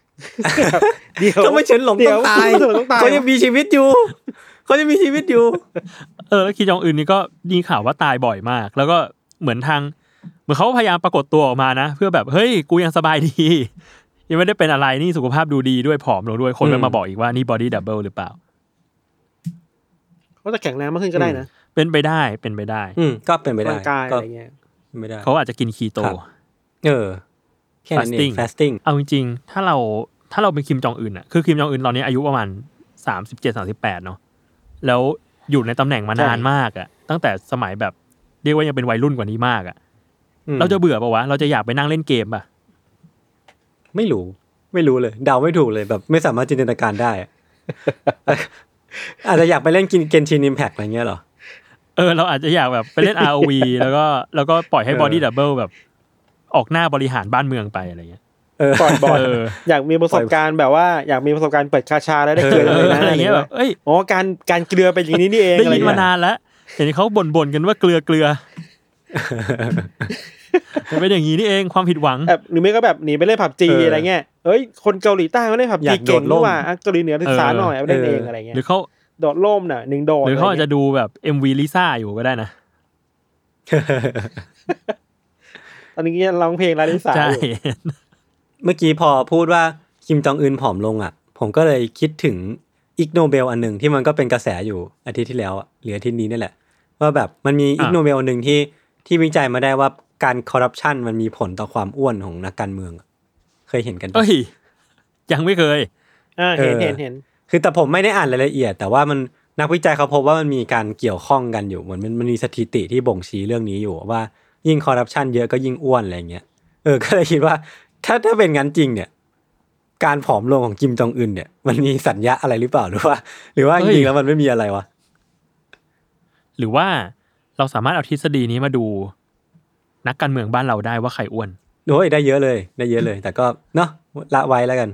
[SPEAKER 3] เดี๋ยว
[SPEAKER 2] ทำไมฉันหลง
[SPEAKER 3] เดี๋
[SPEAKER 2] ต้
[SPEAKER 3] ย
[SPEAKER 2] อ
[SPEAKER 3] ว
[SPEAKER 2] งตาย
[SPEAKER 3] เดี๋ยวต้องตาย
[SPEAKER 2] เขายังมีชีวิตอยู่เขายังมีชีวิตอยู่
[SPEAKER 1] เออแล้วคิมจองอึนนี่ก็มีข่าวว่าตายบ่อยมาก แล้วก็เหมือนทาง เหมือนเขาพยายามปรากฏตัวออกมานะ เพื่อแบบเฮ้ยกูยังสบายดี ยังไม่ได้เป็นอะไรนี่สุขภาพดูดีด้วยผอมลงด้วยคนก็มาบอกอีกว่านี่ body double หรือเปล่า
[SPEAKER 3] เขาจะแข็งแรงมากขึ้นก็ได้นะ
[SPEAKER 1] เป็นไปได้เป็นไปได้
[SPEAKER 2] อืมก็เป็นไปได้
[SPEAKER 3] ร่างกาย
[SPEAKER 2] ก็
[SPEAKER 3] อะไรเงี้ย
[SPEAKER 2] เป็นไปได้
[SPEAKER 1] เขาอาจจะกินคีโต
[SPEAKER 2] ครับเออ แค่นั้นเอง
[SPEAKER 1] Fasting
[SPEAKER 2] fasting
[SPEAKER 1] เอาจริงๆ ถ้าเราถ้าเราเป็นคิมจองอึนอะคือคิมจองอึนตอนนี้อายุประมาณสามสิบเจ็ดสามสิบแปดเนาะแล้วอยู่ในตำแหน่งมานานมากอะตั้งแต่สมัยแบบเรียกว่ายังเป็นวัยรุ่นกว่านี้มากอะ
[SPEAKER 2] อืม
[SPEAKER 1] เราจะเบื่อปะวะ เราจะอยากไปนั่งเล่นเกมป่ะ
[SPEAKER 2] ไม่รู้ ไม่รู้เลยเดาไม่ถูกเลยแบบ ไม่สามารถจินตนาการได้อะอาจจะอยากไปเล่นกินเกนชินอิมแพกอะไรเงี้ยเหรอ
[SPEAKER 1] เออเราอาจจะอยากแบบไปเล่น ROV แล้วก็แล้วก็ปล่อยให้
[SPEAKER 2] เออ
[SPEAKER 1] บอดี้ดับเบิลแบบ ออกหน้าบริหารบ้านเมืองไปอะไรเงี้ย
[SPEAKER 2] เออ
[SPEAKER 3] ปล่อยบอล
[SPEAKER 1] เออ
[SPEAKER 3] อยากมีประสบการณ์แบบว่าอยากมีประสบการณ์เปิดคาชาแล้วได้เกลือ
[SPEAKER 1] เอ
[SPEAKER 3] เล
[SPEAKER 1] อย
[SPEAKER 3] นะ
[SPEAKER 1] อะไรเงี้ยแบบะ
[SPEAKER 3] ไร
[SPEAKER 1] เอ้ย
[SPEAKER 3] อ๋อการการเกลือเป็นอย่างนี้นี่เอง
[SPEAKER 1] ได้
[SPEAKER 3] อะไร
[SPEAKER 1] ยิน
[SPEAKER 3] เงี้
[SPEAKER 1] มายนานแล้วเห็นเขาบ่นๆกันว่าเกลือเกลือมันเป็นอย่างนี้นี่เองความผิดหวัง
[SPEAKER 3] แบบหรือไม่ก็แบบหนีไปเล่นผับจี
[SPEAKER 2] เอออ
[SPEAKER 3] อะไรเงี้ยเอ้ยคนเกาหลีใต้เขาเล่นผับ
[SPEAKER 2] อยา
[SPEAKER 3] จี
[SPEAKER 2] ก
[SPEAKER 3] เก่ง
[SPEAKER 2] โดดร่
[SPEAKER 3] นี่
[SPEAKER 2] ม
[SPEAKER 3] หว่าอะเกาหลีเหนือศึกษา
[SPEAKER 1] เออ
[SPEAKER 3] หน่อยเอาเล่น
[SPEAKER 2] เออ
[SPEAKER 3] เองอะไรเงี้ย
[SPEAKER 1] หรือเขา
[SPEAKER 3] โดดร่มน่ะหนึ่งโดด
[SPEAKER 1] หรือเขาอาจ
[SPEAKER 3] ไร
[SPEAKER 1] จะ
[SPEAKER 3] งี้ย
[SPEAKER 1] ดูแบบ MV ลิซ่าอยู่ก็ได้นะ
[SPEAKER 3] ตอนนี้ยังร้องเพลงลาลิสา
[SPEAKER 1] ใช่
[SPEAKER 3] อยู่
[SPEAKER 2] เมื่อกี้พอพูดว่าคิมจองอึนผอมลงอะ ผมก็เลยคิดถึง Ig Nobel อันหนึ่งที่มันก็เป็นกระแสอยู่อาทิตย์ที่แล้วอะหรืออาทิตย์นี้นี่แหละ ว่าแบบมันมี Ig
[SPEAKER 1] อะ
[SPEAKER 2] Nobel อันหนึ่งที่ที่วิจัยมาได้ว่าการคอร์รัปชันมันมีผลต่อความอ้วนของนักการเมืองอะเคยเห็นกันปะ
[SPEAKER 1] เอ้ยยังไม่เคย
[SPEAKER 3] อ่าเห็น
[SPEAKER 2] เออ
[SPEAKER 3] เห็นเห็น
[SPEAKER 2] คือแต่ผมไม่ได้อ่านรายละเอียด แต่ว่ามันนักวิจัยเขาพบว่ามันมีการเกี่ยวข้องกันอยู่เหมือนมันมันมีสถิติที่บ่งชี้เรื่องนี้อยู่ว่า ยิ่งคอร์รัปชันเยอะก็ยิ่งอ้วนอะไรเงี้ยเออก็เลยคิดว่าถ้าถ้าเป็นงั้นจริงเนี่ย การผอมลงของกิมจองอึนเนี่ย มันมีสัญญาอะไรหรือเปล่าหรือว่า หรือว่าจ
[SPEAKER 1] เฮ้ย
[SPEAKER 2] ริงๆแล้วมันไม่มีอะไรวะ
[SPEAKER 1] หรือว่าเราสามารถเอาทฤษฎีนี้มาดู นักการเมืองบ้านเราได้ว่าใครอ้วน
[SPEAKER 2] โอ้ยได้เยอะเลย ได้เยอะเลย แต่ก็เนาะละไว้แล้วกัน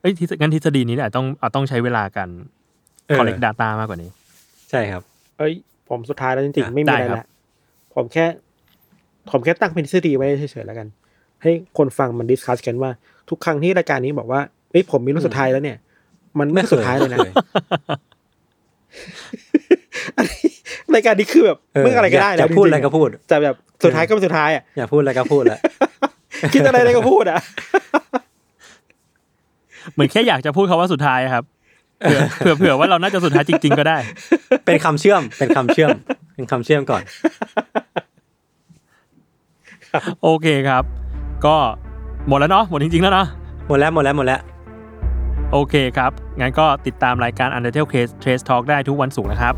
[SPEAKER 1] เอ้ยทฤษงั้นทฤษฎีนี้เนี่ยต้องเอาต้องใช้เวลาการ
[SPEAKER 2] เออ
[SPEAKER 1] collect data มากกว่านี้
[SPEAKER 2] ใช่ครับ
[SPEAKER 3] เอ้ย ผมสุดท้ายแล้วจริง
[SPEAKER 2] อะ
[SPEAKER 3] ๆไม่มีอะไร
[SPEAKER 1] ได้ครับ
[SPEAKER 3] ละผมแค่ ผมแค่ตั้งเป็นทฤษฎีไว้เฉยๆแล้วกัน ให้คนฟังมันดิสคัสกันว่า ทุกครั้งที่รายการนี้บอกว่าเอ้ยผมมีรุ่นสุดท้ายแล้วเนี่ย มันไม่สุดท้ายเลยนะ
[SPEAKER 2] ไม่เคย
[SPEAKER 3] อันนี้รายการนี้คือแบบเมื่ออะไรก็ได้
[SPEAKER 2] ยา
[SPEAKER 3] นะ
[SPEAKER 2] กพูดอะไร
[SPEAKER 3] จงๆ
[SPEAKER 2] ก็พูด
[SPEAKER 3] แต่แบบสุดท้ายก็เป็นสุดท้ายอะ
[SPEAKER 2] อยากพูดอะไรก็พูดแล้ว
[SPEAKER 3] คิดอะไรอะไรก็พูดอะ
[SPEAKER 1] เหมือนแค่อยากจะพูดคาว่าสุดท้ายอะครับเผื่อเผื่อเผื่อว่าเราน่าจะสุดท้ายจริง ๆ ก็ได้
[SPEAKER 2] เป็นคำเชื่อม เป็นคำเชื่อม เป็นคำเชื่อมก่อน
[SPEAKER 1] โอเคครับ ก็หมดแล้วเนาะหมดจริงๆแล้วเนาะ
[SPEAKER 2] หมดแล้วหมดแล้วหมดแล้ว
[SPEAKER 1] โอเคครับ งั้นก็ติดตามรายการ Undertale Case Trace Talk ได้ทุกวันศุกร์นะครับ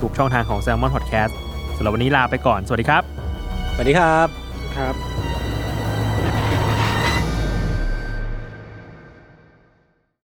[SPEAKER 1] ทุกช่องทางของ Salmon Podcast สำหรับวันนี้ลาไปก่อน สวัสดีครับ
[SPEAKER 2] สวัสดีครับ
[SPEAKER 3] ครับ